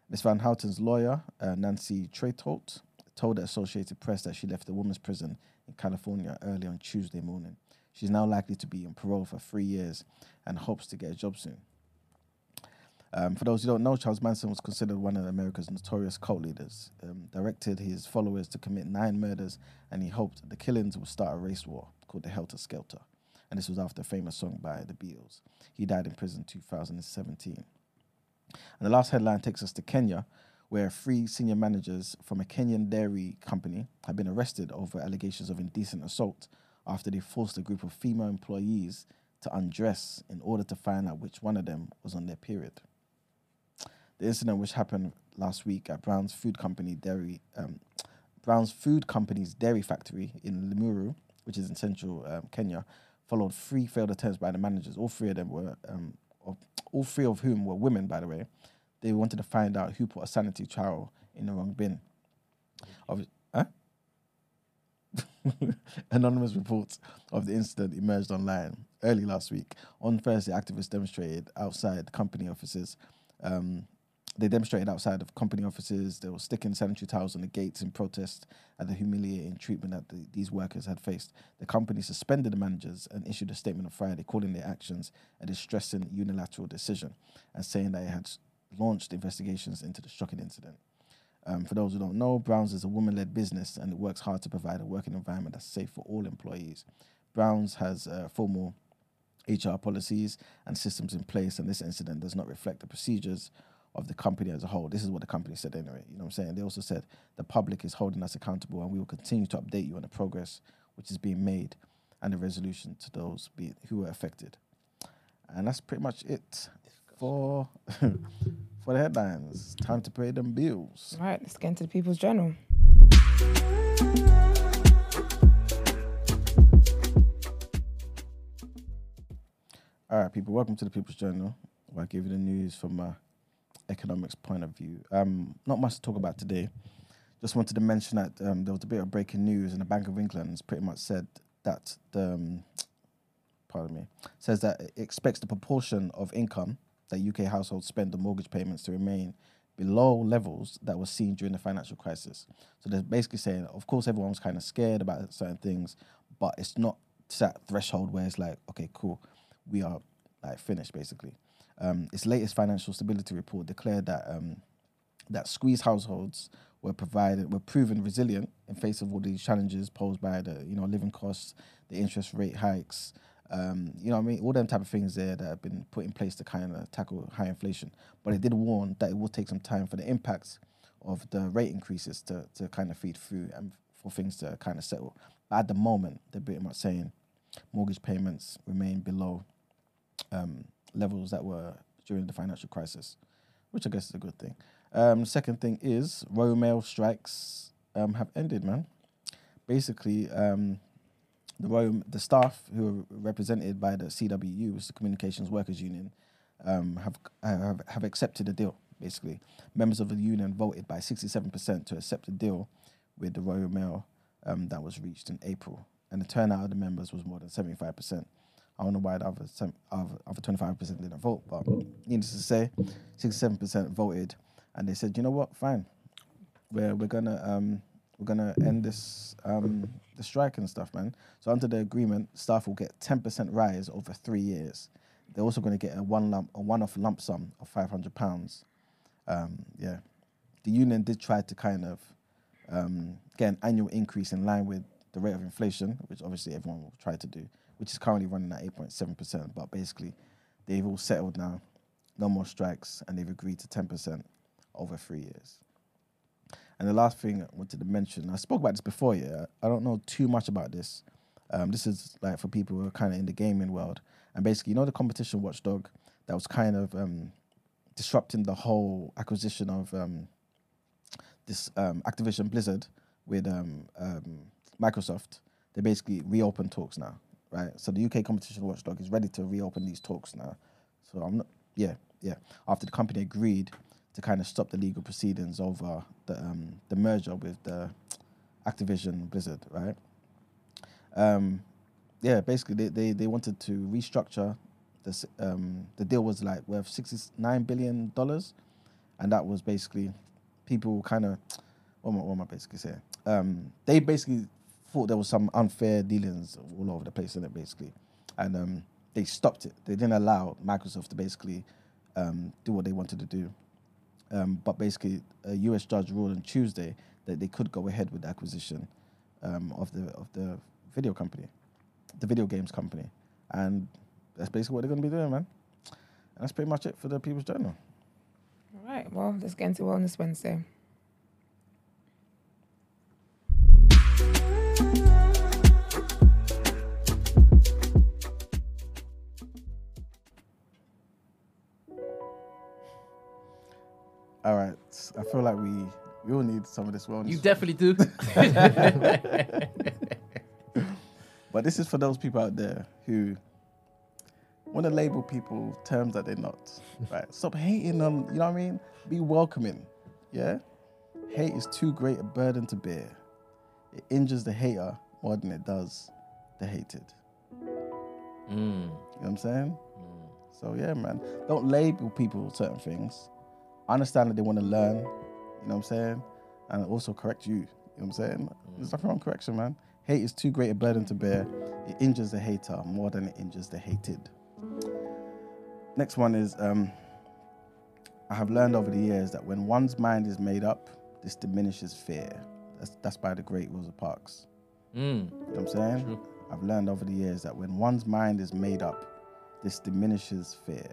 Miss Van Houten's lawyer, uh, Nancy Tetreault, told the Associated Press that she left the woman's prison in California early on Tuesday morning. She's now likely to be on parole for three years and hopes to get a job soon. Um, for those who don't know, Charles Manson was considered one of America's notorious cult leaders. Um, directed his followers to commit nine murders, and he hoped the killings would start a race war called the Helter Skelter. And this was after a famous song by the Beatles. He died in prison in 2017. And the last headline takes us to Kenya, where three senior managers from a Kenyan dairy company have been arrested over allegations of indecent assault after they forced a group of female employees to undress in order to find out which one of them was on their period. The incident, which happened last week at Brown's Food Company dairy, um, Brown's Food Company's dairy factory in Limuru, which is in central um, Kenya, followed three failed attempts by the managers. All three of them were, um, of, all three of whom were women, by the way. They wanted to find out who put a sanitary towel in the wrong bin. Of, huh? Anonymous reports of the incident emerged online early last week. On Thursday, activists demonstrated outside the company offices. Um, they demonstrated outside of company offices. They were sticking sanitary towels on the gates in protest at the humiliating treatment that the, these workers had faced. The company suspended the managers and issued a statement on Friday calling their actions a distressing unilateral decision and saying that it had launched investigations into the shocking incident. Um, for those who don't know, Browns is a woman led business and it works hard to provide a working environment that's safe for all employees. Browns has uh, formal HR policies and systems in place, and this incident does not reflect the procedures of the company as a whole. This is what the company said anyway. You know what I'm saying? They also said the public is holding us accountable and we will continue to update you on the progress which is being made and the resolution to those be, who were affected. And that's pretty much it for for the headlines. Time to pay them bills. All right, let's get into the People's Journal. All right, people, welcome to the People's Journal, where I give you the news from a economics point of view. Um, not much to talk about today. Just wanted to mention that um, there was a bit of breaking news, and the Bank of England has pretty much said that the, um, pardon me, says that it expects the proportion of income that UK households spend on mortgage payments to remain below levels that were seen during the financial crisis. So they're basically saying, of course, everyone was kind of scared about certain things, but it's not that threshold where it's like, okay, cool, we are like finished basically. Um, its latest financial stability report declared that um, that squeezed households were provided were proven resilient in face of all these challenges posed by the you know living costs, the interest rate hikes, um, you know I mean, all them type of things there that have been put in place to kind of tackle high inflation. But it did warn that it will take some time for the impacts of the rate increases to to kind of feed through and for things to kind of settle. But at the moment, they're pretty much saying mortgage payments remain below um, levels that were during the financial crisis, which I guess is a good thing. Um, second thing is Royal Mail strikes um, have ended, man. Basically, um, the Royal the staff who are represented by the CWU, which is the Communications Workers Union, um, have, have have accepted a deal. Basically, members of the union voted by sixty seven percent to accept a deal with the Royal Mail um, that was reached in April, and the turnout of the members was more than seventy five percent. I don't know why the other other other twenty five percent didn't vote, but needless to say, sixty seven percent voted, and they said, you know what, fine, we're we're gonna um we're gonna end this um the strike and stuff, man. So under the agreement, staff will get ten percent rise over three years. They're also going to get a one lump a one off lump sum of five hundred pounds. Um, yeah, the union did try to kind of um, get an annual increase in line with the rate of inflation, which obviously everyone will try to do, which is currently running at 8.7%. But basically, they've all settled now, no more strikes, and they've agreed to 10% over three years. And the last thing I wanted to mention, I spoke about this before, yeah. I don't know too much about this. Um, this is like for people who are kind of in the gaming world. And basically, you know, the competition watchdog that was kind of um, disrupting the whole acquisition of um, this um, Activision Blizzard with um, um, Microsoft. They basically reopened talks now, right? So the UK competition watchdog is ready to reopen these talks now. So I'm not, yeah, yeah. After the company agreed to kind of stop the legal proceedings over the um, the merger with the Activision Blizzard, right? Um, yeah, basically they, they, they wanted to restructure this. Um, the deal was like worth sixty nine billion dollars, and that was basically people kind of what what am I basically saying? Um, they basically thought there was some unfair dealings all over the place in it, basically, and um, they stopped it. They didn't allow Microsoft to basically um, do what they wanted to do. Um, but basically, a U.S. judge ruled on Tuesday that they could go ahead with the acquisition um, of the of the video company, the video games company, and that's basically what they're going to be doing, man. And that's pretty much it for the People's Journal. All right. Well, let's get into Wellness Wednesday. All right, I feel like we we all need some of this wellness. You definitely do. But this is for those people out there who want to label people terms that they're not. Right? Stop hating them. you know what I mean? Be welcoming. Yeah? Hate is too great a burden to bear. It injures the hater more than it does the hated. Mm. You know what I'm saying? So yeah, man. Don't label people certain things. I understand that they want to learn, you know what I'm saying? And also correct you. You know what I'm saying? There's nothing wrong with correction, man. Hate is too great a burden to bear. It injures the hater more than it injures the hated. Next one is um, I have learned over the years that when one's mind is made up, this diminishes fear. That's, that's by the great Rosa Parks. Mm. You know what I'm saying? True. I've learned over the years that when one's mind is made up, this diminishes fear.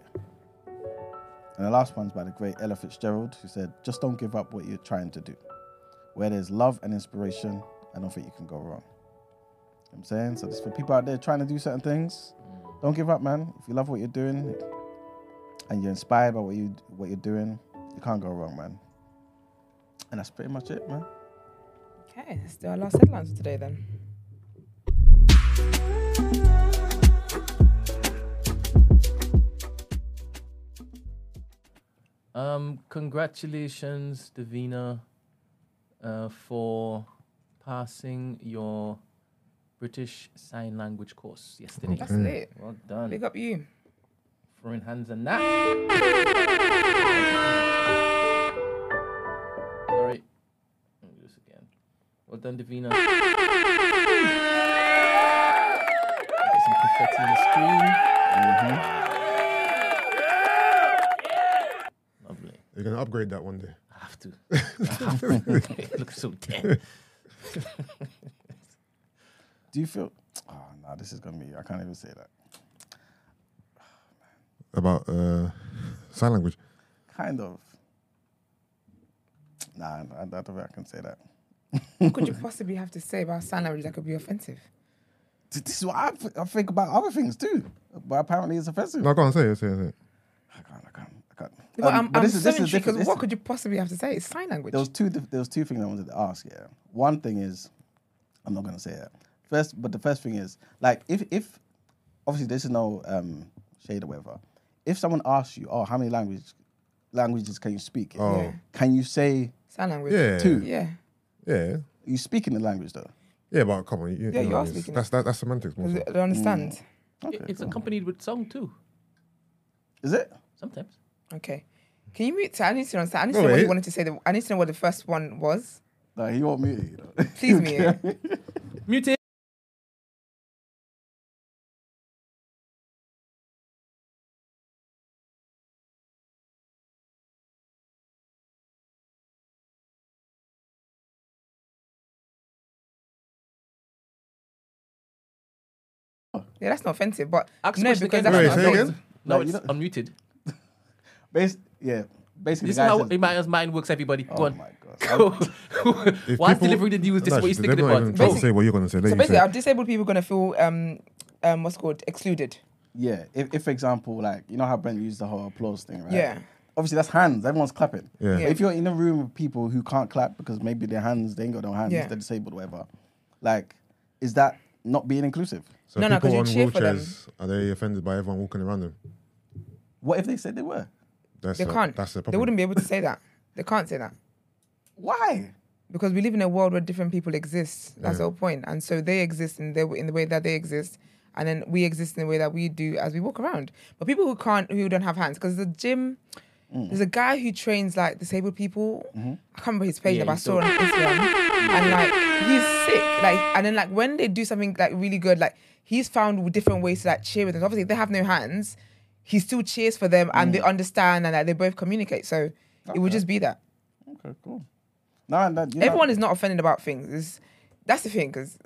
And the last one's by the great Ella Fitzgerald, who said, Just don't give up what you're trying to do. Where there's love and inspiration, I don't think you can go wrong. You know I'm saying? So, this for people out there trying to do certain things, don't give up, man. If you love what you're doing and you're inspired by what, you, what you're doing, you can't go wrong, man. And that's pretty much it, man. Okay, let's do our last headlines for today then. Um, congratulations, Davina, uh, for passing your British Sign Language course yesterday. That's lit. Well done. Big up you. Throwing hands and that. Sorry. Let me do this again. Well done, Davina. Get some confetti on the screen. Mm-hmm. You're gonna upgrade that one day. I have to. I have to. it looks so dead. Do you feel. Oh, no, this is going to be. I can't even say that. About uh, sign language. Kind of. Nah, I, I don't think I can say that. What could you possibly have to say about sign language that could be offensive? This is what I, th- I think about other things too, but apparently it's offensive. No, go on, say it, say it, say it. But Um, I'm, but I'm this is- so this is intrigued different. because what could you possibly have to say? It's sign language. There was two. There was two things I wanted to ask. Yeah, one thing is, I'm not gonna say that first, but the first thing is like if if obviously this is no um, shade or whatever. If someone asks you, oh, how many language languages can you speak? in?" Oh. Can you say sign language. Yeah. two? Yeah. Yeah. You speak in the language though. Yeah, but come on. You, Yeah, you are speaking. That's that, that's semantics. More Because so. I don't understand. Okay, it's cool. accompanied with song too. Is it? Sometimes. Okay. Can you mute? I need to understand. I need to know what you wanted to say. The, I need to know what the first one was. No, he won't mute it. You know? Please mute. Mute it. Yeah, that's not offensive, but Ask no, because that's Wait, not say again? No, No, it's unmuted. Bas- yeah, basically. This is how says- in my mind works, everybody. Go Oh on. my god. Go. If delivering the news, this No, is what you're they're thinking not about. even trying to say what you're gonna say. Let So basically, say. are disabled people going to feel um um what's called excluded? Yeah, if, if for example, like you know how Brent used the whole applause thing, right? Yeah. Obviously, that's hands. Everyone's clapping. Yeah. But if you're in a room with people who can't clap because maybe their hands, they ain't got no hands, Yeah. they're disabled, whatever. Like, is that not being inclusive? So No, no, 'cause people you on cheer wheelchairs are they offended by everyone walking around them? What if they said they were? That's They a- can't. That's the They wouldn't be able to say that. They can't say that Why? because we live in a world where different people exist. That's Yeah. the whole point. point, and so they exist in the in the way that they exist, and then we exist in the way that we do as we walk around. But people who can't, who don't have hands, because the gym. Mm. There's a guy who trains like disabled people. Mm-hmm. I can't remember his page, Yeah, but I saw it on Instagram, and like he's sick. Like, and then like when they do something like really good, like he's found different ways to like cheer with them. Obviously, if they have no hands, he still cheers for them and Mm. they understand and that they both communicate. So it would just be that. Okay, cool. No, that, you know- Everyone is not offended about things. It's, that's the thing because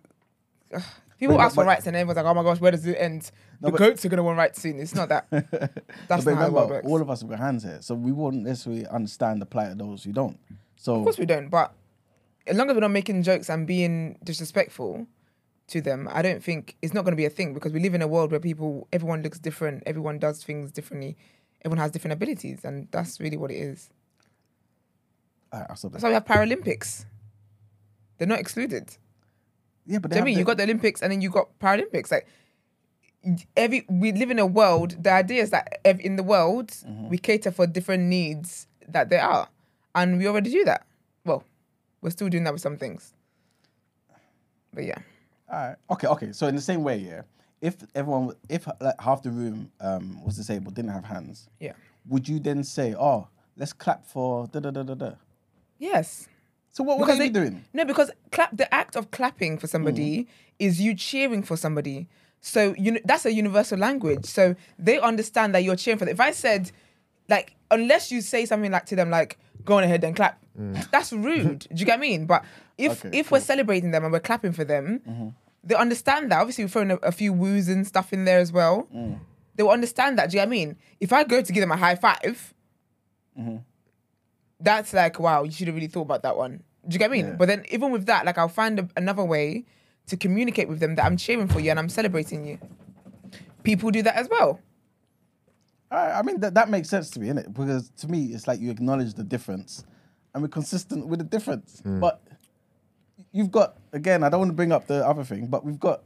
people But- ask for but- rights and everyone's like, "Oh my gosh, where does it end?" No, the but- goats are gonna want rights soon. It's not that. That's But not how it remember, works. all of us have got hands here, so we wouldn't necessarily understand the plight of those who don't. So Of course we don't, but as long as we're not making jokes and being disrespectful to them, I don't think it's not going to be a thing because we live in a world where people, everyone looks different, everyone does things differently, everyone has different abilities, and that's really what it is. Alright, That's why we have Paralympics. They're not excluded. Yeah, but Do you know I mean the- you got the Olympics and then you got Paralympics? Like every we live in a world. The idea is that in the world Mm-hmm. we cater for different needs that there are, and we already do that. Well, we're still doing that with some things. But yeah. Alright. Okay, okay. So in the same way, yeah, if everyone, if like half the room um, was disabled, didn't have hands, Yeah. would you then say, "Oh, let's clap for da da da da da"? Yes. So what would Because they doing? No, because clap the act of clapping for somebody mm. is you cheering for somebody. So you know that's a universal language. So they understand that you're cheering for them. If I said, like, unless you say something like to them like, "Go on ahead and clap," mm. that's rude. Do you get what I mean? But if Okay, if we're celebrating them and we're clapping for them, mm-hmm. They understand that. Obviously, we're throwing a, a few woos and stuff in there as well. Mm. They will understand that. Do you get what I mean? If I go to give them a high 5 mm-hmm. that's like, wow, you should have really thought about that one. Do you get what I mean? Yeah. But then even with that, like I'll find a, another way to communicate with them that I'm cheering for you and I'm celebrating you. People do that as well. I I mean, that, that makes sense to me, innit? Because to me, it's like you acknowledge the difference and we're consistent with the difference. Hmm. But you've got, again, I don't want to bring up the other thing, but we've got.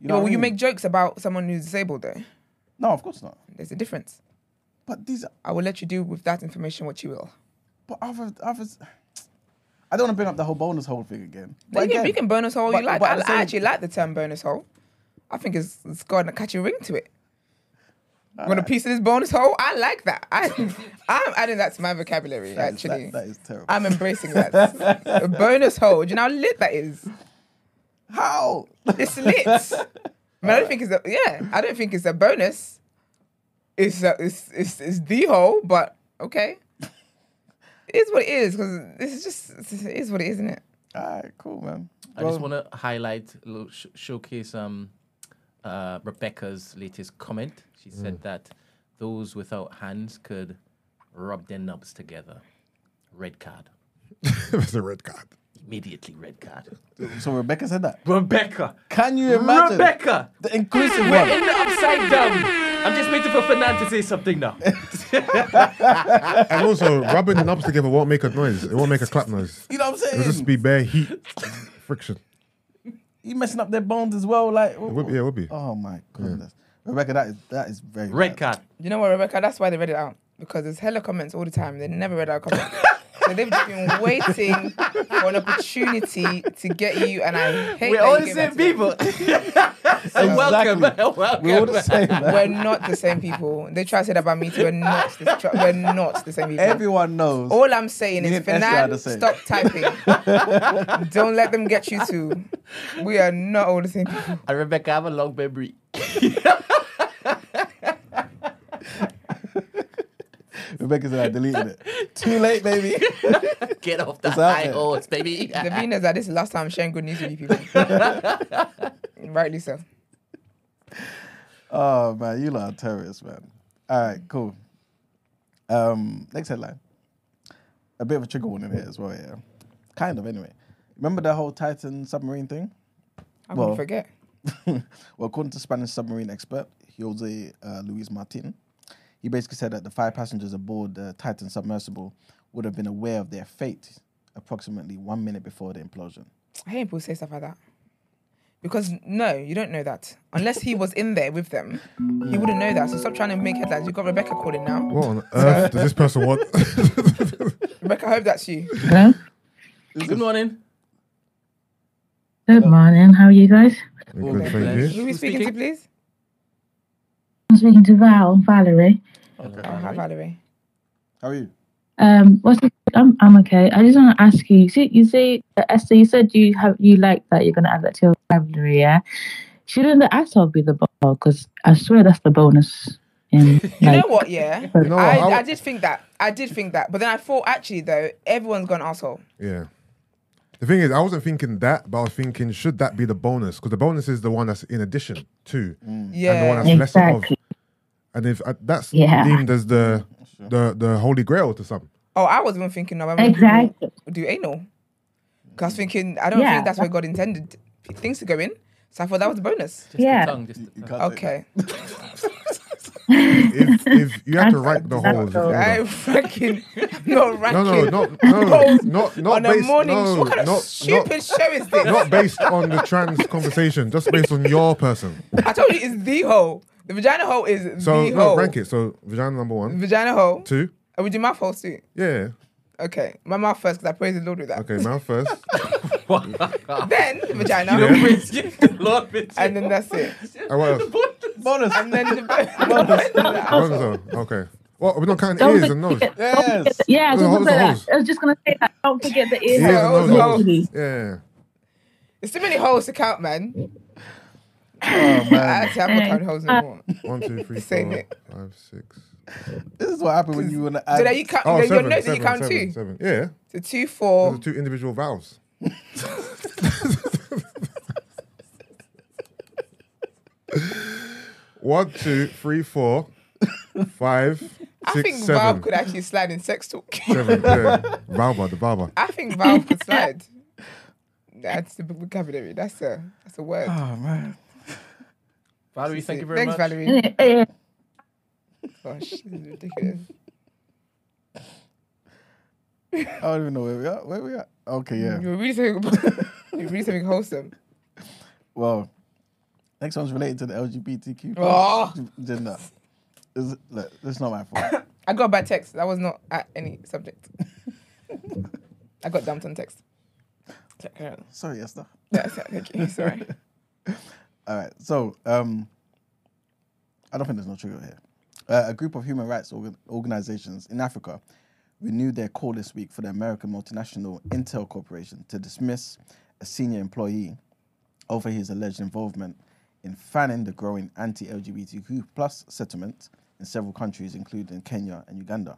You know I you make jokes about someone who's disabled though. No, of course not. There's a difference. But these, are, I will let you do with that information what you will. but other, others. I don't want to bring up the whole bonus hole thing again. But you, can, again, you can bonus hole but- you like. I, I actually like the term bonus hole. I think it's, it's got a catchy ring to it. Want a piece of this bonus hole? I like that. I, I'm adding that to my vocabulary, that is- that- actually. that is terrible. I'm embracing that. a bonus hole. Do you know how lit that is? How? It's lit. I, mean, I don't think it's a yeah. I don't think it's a bonus. It's a, it's, it's it's the hole, but okay. It is what it is because this is just it is what it is, isn't it? All right, cool, man. I just want to highlight, sh- showcase um, uh, Rebecca's latest comment. She said that those without hands could rub their nubs together. Red card. it was a red card. Immediately red card. So Rebecca said that. Rebecca. Can you imagine? Rebecca. The inclusive We're one. in the upside down. I'm just waiting for Fernand to say something now. And also, rubbing the knobs together won't make a noise. It won't make a clap noise. You know what I'm saying? It'll just be bare heat, friction. You messing up their bones as well. Like, It would be, yeah, it would be. oh my goodness, Rebecca, that is that is very Red bad. card. You know what, Rebecca? That's why they read it out because there's hella comments all the time. They never read out comments. so they've just been waiting for an opportunity to get you, and I hate. We're all the same that to them. people. so welcome. welcome. We're all the same. Man. We're not the same people. They try to say that about me too. We're not. The, tr- we're not the same people. Everyone knows. All I'm saying Me is, and Esther are the Fernand, stop typing. Don't let them get you too. We are not all the same people. And Rebecca, I have a long memory. Rebecca said I deleted it. Too late, baby. Get off the It's out high there. horse, baby. Davina that this is the last time I'm sharing good news with you people. Rightly so. oh man, you lot are terrorists, man. All right, cool. Um, next headline. A bit of a trigger warning here as well. Yeah, kind of. Anyway, remember the whole Titan submarine thing? I Well- wouldn't forget. well, according to Spanish submarine expert Jose uh, Luis Martin, he basically said that the five passengers aboard the Titan submersible would have been aware of their fate approximately one minute before the implosion. I hate people say stuff like that. Because no, you don't know that. Unless he was in there with them, he wouldn't know that. So stop trying to make headlines. You've got Rebecca calling now. What on earth does this person want? Rebecca, I hope that's you. Hello. Good morning. Good morning. How are you guys? Good, thank Who you. are we Who's speaking to, please? I'm speaking to Val, Valerie. Oh, hi, Valerie. How are you? Um, what's the, I'm I'm okay. I just want to ask you. See, you see, uh, Esther, you said you have you like that. You're gonna add that to your vocabulary, yeah? Shouldn't the asshole be the ball? Because I swear that's the bonus And You like, know what? Yeah, You know what, I, I w- I did think that. I did think that, but then I thought actually though, everyone's gone asshole. Yeah. The thing is, I wasn't thinking that, but I was thinking, should that be the bonus? Because the bonus is the one that's in addition to, and the one Yeah, that's lesser of. Exactly. And if uh, that's Yeah. deemed as the the the holy grail to some. Oh, I was even thinking of when Exactly. do anal. Because thinking, I don't Yeah. think that's where God intended things to go in. So I thought that was a bonus. Just Yeah. the tongue, just the tongue. Okay. If if you have to rank the That's holes, if so- you I'm know. ranking, not ranking. no, no, not no, holes not not on a morning. no, what kind of not, stupid not, show is this? not based on the trans conversation, just based on your person. I told you it's the hole. The vagina hole is So the no, hole. rank it. So vagina number one, Vagina hole. two, Are we do mouth holes too? yeah, Okay, my mouth first because I praise the Lord with that. okay, mouth first. Then vagina, Yeah. Lord, bitch. and then that's it. Oh, what else? Bonus. And then the bonus. Bonus. Oh, okay. Well, we're not counting Don't ears and nose. forget- Yes. Yeah, I was, The just holes gonna say holes. that. I was just gonna say that. Don't forget the ear Ears and nose. holes. holes. Yeah. There's too many holes to count, man. Oh man, Actually, I'm not counting holes no more. One, two, three, Saying four, it. five, six. this is what happened when you want to add. So that you count. Oh, your seven, notes that you seven, count seven, two. seven. Yeah. So two, four. Those are two individual valves. One, two, three, four, five, I six, think seven. Valve could actually slide in sex talk. Seven, yeah. Valva, the barber. I think Valve could slide. That's the vocabulary. That's a that's a word. Oh man. Valerie, thank you very Thanks, much. Thanks, Valerie. Gosh, this is ridiculous. I don't even know where we are. Where we are? Okay, yeah. You're really something. you're really something wholesome. Well, next one's related to the LGBTQ Oh. gender. Is, look, that's not my fault. I got a bad text. That was not at any subject. I got dumped on text. Sorry, Esther. thank you. Sorry. All right. So, um, I don't think there's no trigger here. Uh, a group of human rights organ- organizations in Africa renewed their call this week for the American multinational Intel Corporation to dismiss a senior employee over his alleged involvement in fanning the growing anti-LGBTQ plus settlement in several countries, including Kenya and Uganda.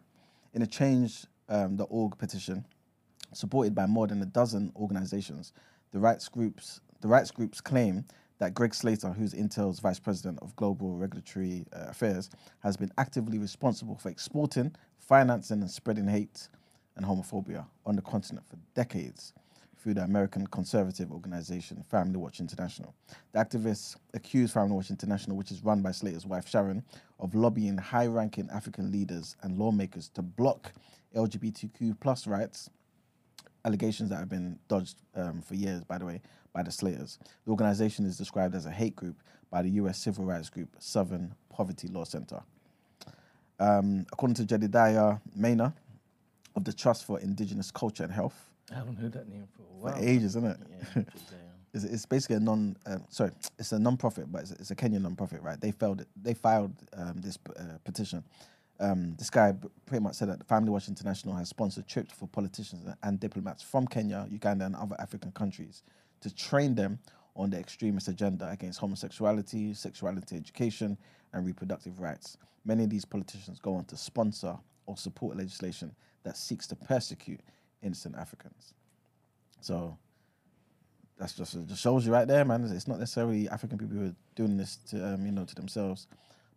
In a change um, the org petition, supported by more than a dozen organizations, the rights groups the rights groups claim that Greg Slater, who's Intel's vice president of global regulatory uh, affairs, has been actively responsible for exporting, financing, and spreading hate and homophobia on the continent for decades through the American conservative organization Family Watch International. The activists accuse Family Watch International, which is run by Slater's wife Sharon, of lobbying high-ranking African leaders and lawmakers to block LGBTQ plus rights allegations that have been dodged um, for years, by the way, by the Slaters. The organization is described as a hate group by the US civil rights group Southern Poverty Law Center. Um, according to Jedediah Maynard of the Trust for Indigenous Culture and Health, I haven't heard that name for a for ages, isn't it? Yeah, It's, it's basically a non, uh, sorry, it's a non-profit, but it's, a- it's a Kenyan non-profit, right? They filed, they filed um, this uh, petition. Um, this guy pretty much said that Family Watch International has sponsored trips for politicians and diplomats from Kenya, Uganda, and other African countries to train them on the extremist agenda against homosexuality, sexuality education, and reproductive rights. Many of these politicians go on to sponsor or support legislation that seeks to persecute innocent Africans. So that's just just shows you right there, man. It's not necessarily African people who are doing this to um, you know to themselves,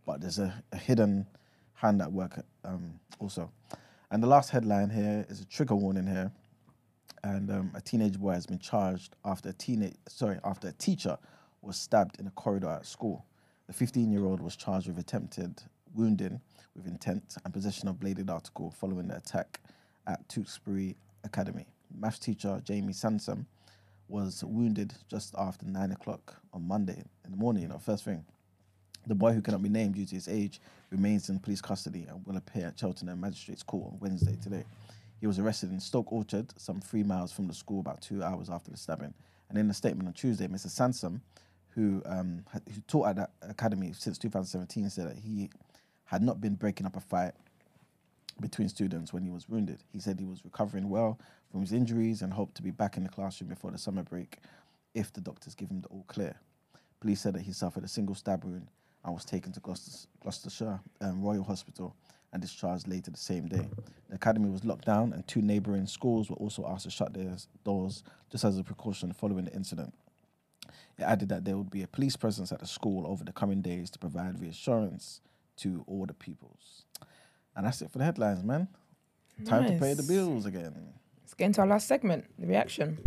but there's a, a hidden hand at work um, also. And the last headline here is a trigger warning here, and um, a teenage boy has been charged after a teenage sorry after a teacher was stabbed in a corridor at school. The 15-year-old was charged with attempted wounding with intent and possession of bladed article following the attack at Tewkesbury Academy. Maths teacher Jamie Sansom was wounded just after nine o'clock on Monday in the morning, you know, first thing. The boy, who cannot be named due to his age, remains in police custody and will appear at Cheltenham Magistrates Court on Wednesday today. He was arrested in Stoke Orchard, some three miles from the school, about two hours after the stabbing. And in a statement on Tuesday, Mr. Sansom, who um, had, who taught at that academy since 2017, said that he had not been breaking up a fight between students when he was wounded. He said he was recovering well from his injuries and hoped to be back in the classroom before the summer break if the doctors give him the all clear. Police said that he suffered a single stab wound and was taken to Gloucester, Gloucestershire um, Royal Hospital and discharged later the same day. The academy was locked down, and two neighbouring schools were also asked to shut their doors just as a precaution following the incident. It added that there would be a police presence at the school over the coming days to provide reassurance to all the pupils. And that's it for the headlines, man. Time to pay the bills again. Let's get into our last segment, the reaction.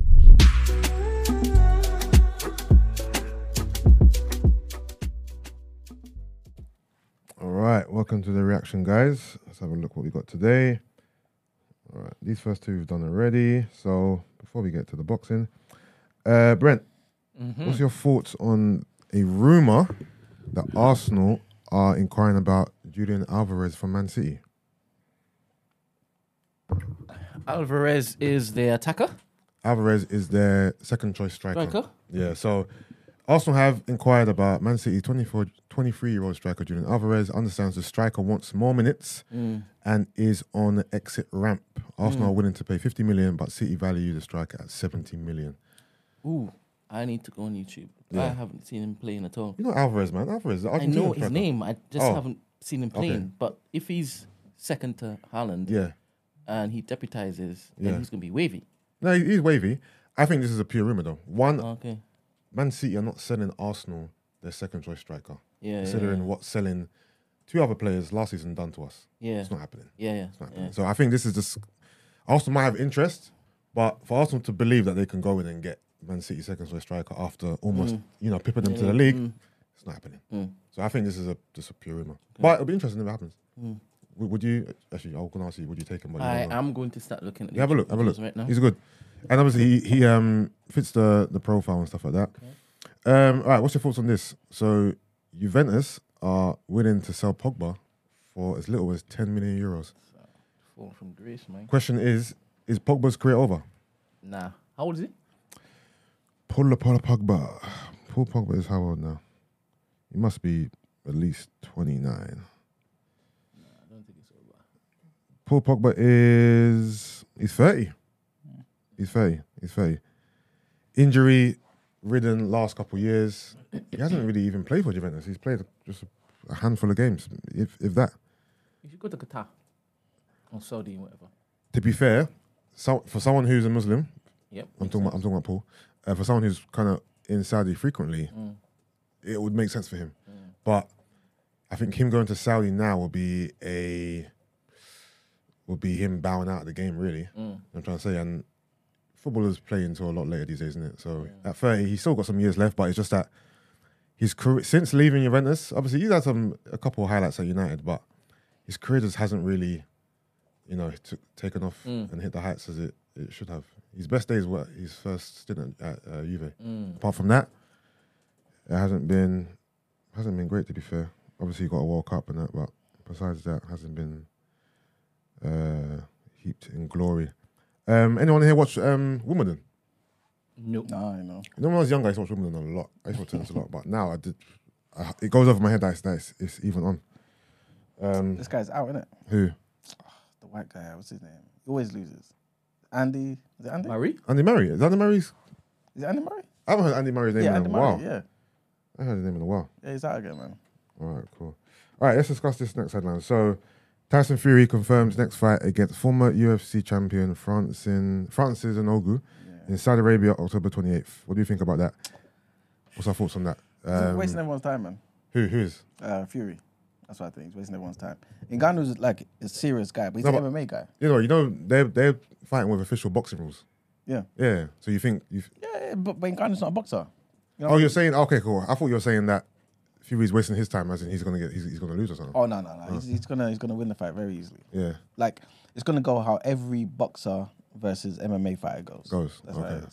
Right, welcome to the reaction, guys. Let's have a look what we got today. All right, these first two we've done already. So before we get to the boxing, uh, Brent, what's your thoughts on a rumor that Arsenal are inquiring about Julian Alvarez from Man City? Alvarez is the attacker. Alvarez is their second choice striker. Striker? Yeah, so Arsenal have inquired about Man City 24, 23 year old striker Julian Alvarez. Understands the striker wants more minutes mm. and is on the exit ramp. Arsenal are mm. willing to pay 50 million, but City value the striker at 70 million. Ooh, I need to go on YouTube. I haven't seen him playing at all. You know Alvarez, man. Alvarez, I know his striker. name. I just Oh. haven't seen him Okay. playing. But if he's second to Haaland Yeah. and he deputizes, then Yeah. he's gonna be wavy. No, he's wavy. I think this is a pure rumor, though. One, Okay. Man City are not selling Arsenal their second choice striker, Yeah. Yeah. considering Yeah. what selling two other players last season done to us. Yeah. It's not happening. Yeah. Yeah. It's not yeah. So I think this is just Arsenal might have interest, but for Arsenal to believe that they can go in and get Man City second choice striker after almost you know pipping them to the league, it's not happening. Mm. So I think this is a just a pure rumor. But it'll be interesting if it happens. Mm. Would, you actually? I was gonna ask you. Would you take him? I am going to start looking at. Yeah, have a look. Have a look. right now. He's good, and obviously he, he um fits the the profile and stuff like that. Um, all right, what's your thoughts on this? So Juventus are willing to sell Pogba for as little as ten million euros. Fall from grace, man. Question is: Is Pogba's career over? Nah. How old is he? Paul Paul Pogba. Paul Pogba is how old now? He must be at least twenty nine. Nah, I don't think it's over. Paul Pogba is he's thirty. He's thirty. He's thirty. Injury ridden last couple of years. He hasn't really even played for Juventus. He's played just a handful of games, if if that. If you should go to Qatar or Saudi, or whatever. To be fair, so for someone who's a Muslim, Yep. I'm talking about I'm talking about Paul. Uh, for someone who's kind of in Saudi frequently, Mm. it would make sense for him. But I think him going to Saudi now will be a will be him bowing out of the game. Really, Mm. I'm trying to say. And footballers play until a lot later these days, isn't it? So at 30, he's still got some years left, but it's just that his career since leaving Juventus, obviously he's had some a couple of highlights at United, but his career just hasn't really, you know, t- taken off Mm. and hit the heights as it, it should have. His best days were his first stint at uh, Juve. Mm. Apart from that, it hasn't been hasn't been great to be fair. Obviously, he got a World Cup and that, but besides that, hasn't been uh, heaped in glory. Um, anyone here watch um, Wimbledon? Nope. Nah, you know. You know, when I was younger, I used to watch Wimbledon a lot. I used to watch tennis a lot, but now I did. I, it goes over my head that it's, that it's, it's even on. Um, This guy's out, isn't it? who? The white guy. What's his name? He always loses. Andy. Is it Andy? Murray? Andy Murray. Is Andy Murray's? Is it Andy Murray? I haven't heard Andy Murray's name yeah, in Andy a Murray. while. Yeah. I haven't heard his name in a while. Yeah, he's out again, man. All right, cool. All right, let's discuss this next headline. So, Tyson Fury confirms next fight against former UFC champion Francis Francis Ngannou in Saudi Arabia, October 28th. What do you think about that? What's our thoughts on that? Um, wasting everyone's time, man. who who is? Uh, Fury. That's what I think. He's wasting everyone's time. Ngannou's like a serious guy, but he's No, an but- MMA guy. You know, you know they're they're fighting with official boxing rules. Yeah. Yeah. So you think you? Yeah, yeah, but, but Ngannou's not a boxer. You know? Oh, you're saying okay, cool. I thought you were saying that Fury's wasting his time, as in he's gonna get he's, he's gonna lose or something. Oh no, no, no. He's, uh-huh. he's gonna he's gonna win the fight very easily. Yeah. Like it's gonna go how every boxer versus MMA fighter goes. Goes, That's what it okay.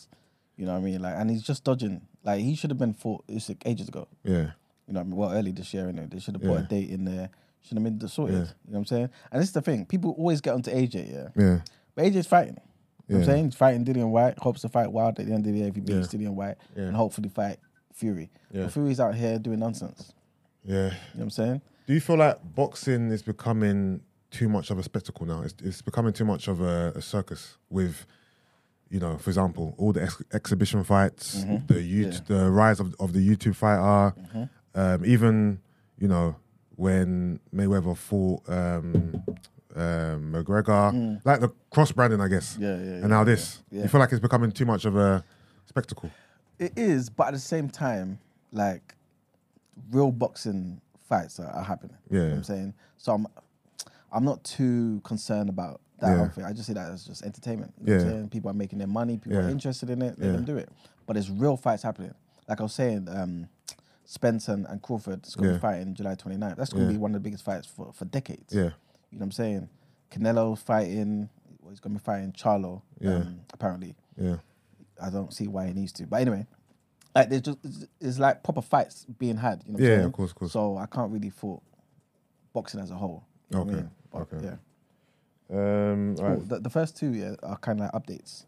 You know what I mean? Like, and he's just dodging. Like he should have been fought like ages ago. Yeah. You know, what I mean? well, early this year, innit? They should have put Yeah. a date in there. Should have been sorted. Yeah. You know what I'm saying? And this is the thing. People always get onto AJ, yeah. Yeah. But AJ's fighting. You know what Yeah. I'm saying? He's fighting Dillian Whyte, hopes to fight Wild at the end of the year if he beats Yeah. Dillian Whyte, Yeah. and hopefully fight Fury. Yeah. But Fury's out here doing nonsense. Yeah. You know what I'm saying? Do you feel like boxing is becoming too much of a spectacle now? It's, it's becoming too much of a, a circus with, you know, for example, all the ex- exhibition fights, the YouTube, the rise of, of the YouTube fighter, um, even you know, when Mayweather fought um, um, McGregor, like the cross branding, I guess. Mm. Yeah, yeah, yeah, And now this, yeah. you feel like it's becoming too much of a spectacle. It is, but at the same time, like real boxing fights are, are happening. You know Yeah. what I'm saying? So I'm I'm not too concerned about that Yeah. outfit. I just see that as just entertainment. You know what I'm Yeah. saying? People are making their money, people are interested in it, let Yeah. them do it. But there's real fights happening. Like I was saying, um, Spence and, and Crawford is gonna Yeah. be fighting July 29th. That's gonna Yeah. be one of the biggest fights for, for decades. Yeah, You know what I'm saying? Canelo fighting well, he's gonna be fighting Charlo, Yeah. um, apparently. yeah, I don't see why he needs to. But anyway, like there's just it's, it's like proper fights being had. You know Yeah, of course, of course. So I can't really fault boxing as a whole. You know what I Okay, mean? But, okay. Yeah. Um, right, The, the first two yeah are kind of like updates.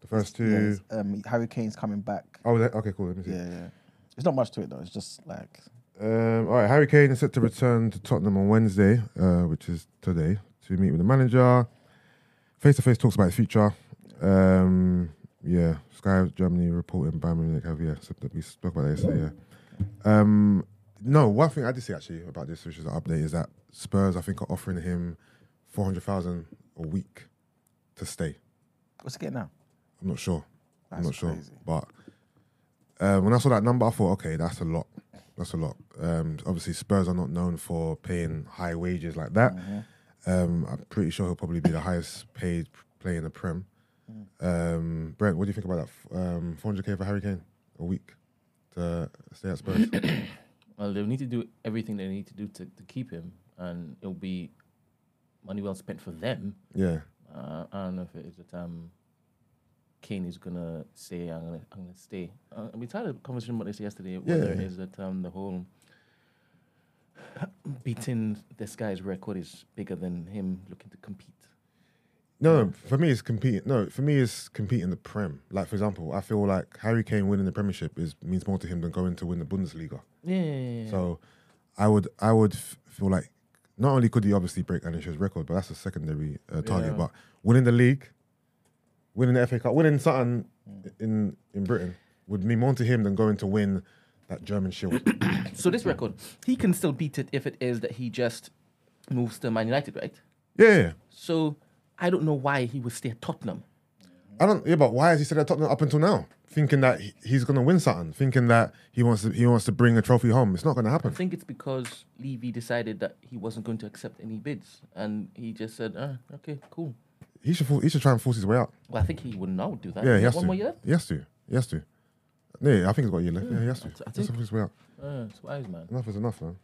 the first two. it's, um, Harry Kane's coming back. Oh, that, okay, cool. Let me see. Yeah, yeah. It's not much to it though. It's just like Um, all right, Harry Kane is set to return to Tottenham on Wednesday, uh, which is today, to meet with the manager. Face to face talks about his future. Um, yeah, Sky Germany reporting Bayern Munich have yeah, so we spoke about that yesterday. Yeah. Um, no, one thing I did see actually about this, which is an update, is that Spurs I think are offering him four hundred thousand a week to stay. what's he getting now? I'm not sure. I'm That's not sure. But um, when I saw that number, I thought, okay, that's a lot. That's a lot. Um, obviously, Spurs are not known for paying high wages like that. Mm-hmm. Um, I'm pretty sure he'll probably be the highest paid player in the Prem. Um, Brent, what do you think about that? Um, 400k for Harry Kane a week to stay at Spurs. Well, they'll need to do everything they need to do to, to keep him, and it'll be money well spent for them. yeah, Uh, I don't know if it is that um, Kane is gonna say I'm gonna I'm gonna stay. Uh, we had a conversation about this yesterday. Whether Yeah. is that um, the whole beating this guy's record is bigger than him looking to compete. No, no, for me it's competing. No, for me it's competing the Prem. Like for example, I feel like Harry Kane winning the Premiership is means more to him than going to win the Bundesliga. Yeah. yeah, yeah, yeah. So I would I would f- feel like not only could he obviously break Shearer's record, but that's a secondary uh, target. But winning the league, winning the FA Cup, winning something in in Britain would mean more to him than going to win that German Shield. So this record, he can still beat it if it is that he just moves to Man United, right? yeah. So I don't know why he would stay at Tottenham. I don't. Yeah, but why has he stayed at Tottenham up until now, thinking that he- he's going to win something, thinking that he wants to he wants to bring a trophy home? It's not going to happen. I think it's because Levy decided that he wasn't going to accept any bids, and he just said, ah, "Okay, cool." He should he should try and force his way out. Well, I think he would now do that. Yeah, he has One to. more year. He has to. He has to. Yeah, I think he's got a year left. Yeah, he has to. I He has to think- force his way out. Uh, it's wise, man. Enough is enough, man.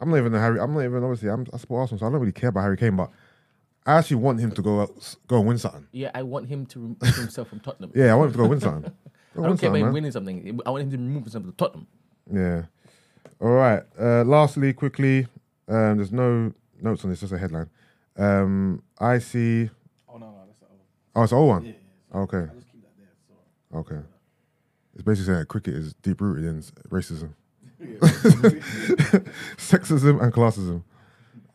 I'm not even a Harry. I'm not even obviously. I'm, I support Arsenal, so I don't really care about Harry Kane. But I actually want him to go out, go and win something. Yeah, I want him to remove himself from Tottenham. Yeah, I want him to go win something. Go I win don't care something, about him man. winning something. I want him to remove himself from Tottenham. Yeah. All right. Uh, lastly, quickly, um, there's no notes on this. Just a headline. Um, I see. Oh no, no, that's not Oh, it's an old one. Okay. Okay. It's basically saying that cricket is deep rooted in s- racism, sexism, and classism.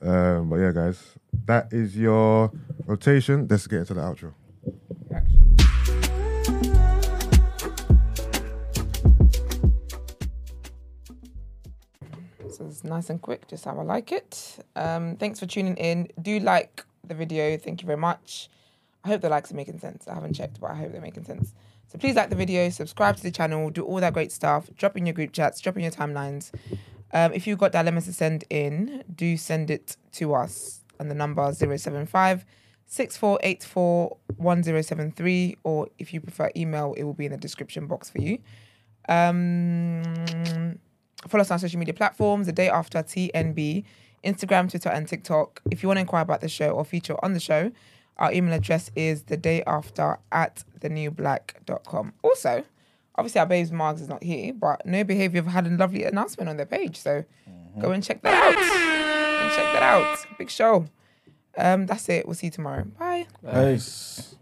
Um, but yeah, guys, that is your rotation. Let's get into the outro. So it's nice and quick, just how I like it. Um, thanks for tuning in. Do like the video. Thank you very much. I hope the likes are making sense. I haven't checked, but I hope they're making sense. So please like the video, subscribe to the channel, do all that great stuff. Drop in your group chats, drop in your timelines. Um, if you've got dilemmas to send in, do send it to us And the number 075 6484 1073. Or if you prefer email, it will be in the description box for you. Um, follow us on social media platforms the day after TNB, Instagram, Twitter, and TikTok. If you want to inquire about the show or feature on the show, our email address is the day after at thenewblack.com. Also, obviously, our babes Margs is not here, but No Behavior have had a lovely announcement on their page. So go and check that out. And check that out. Big show. Um, that's it. We'll see you tomorrow. Bye. Nice.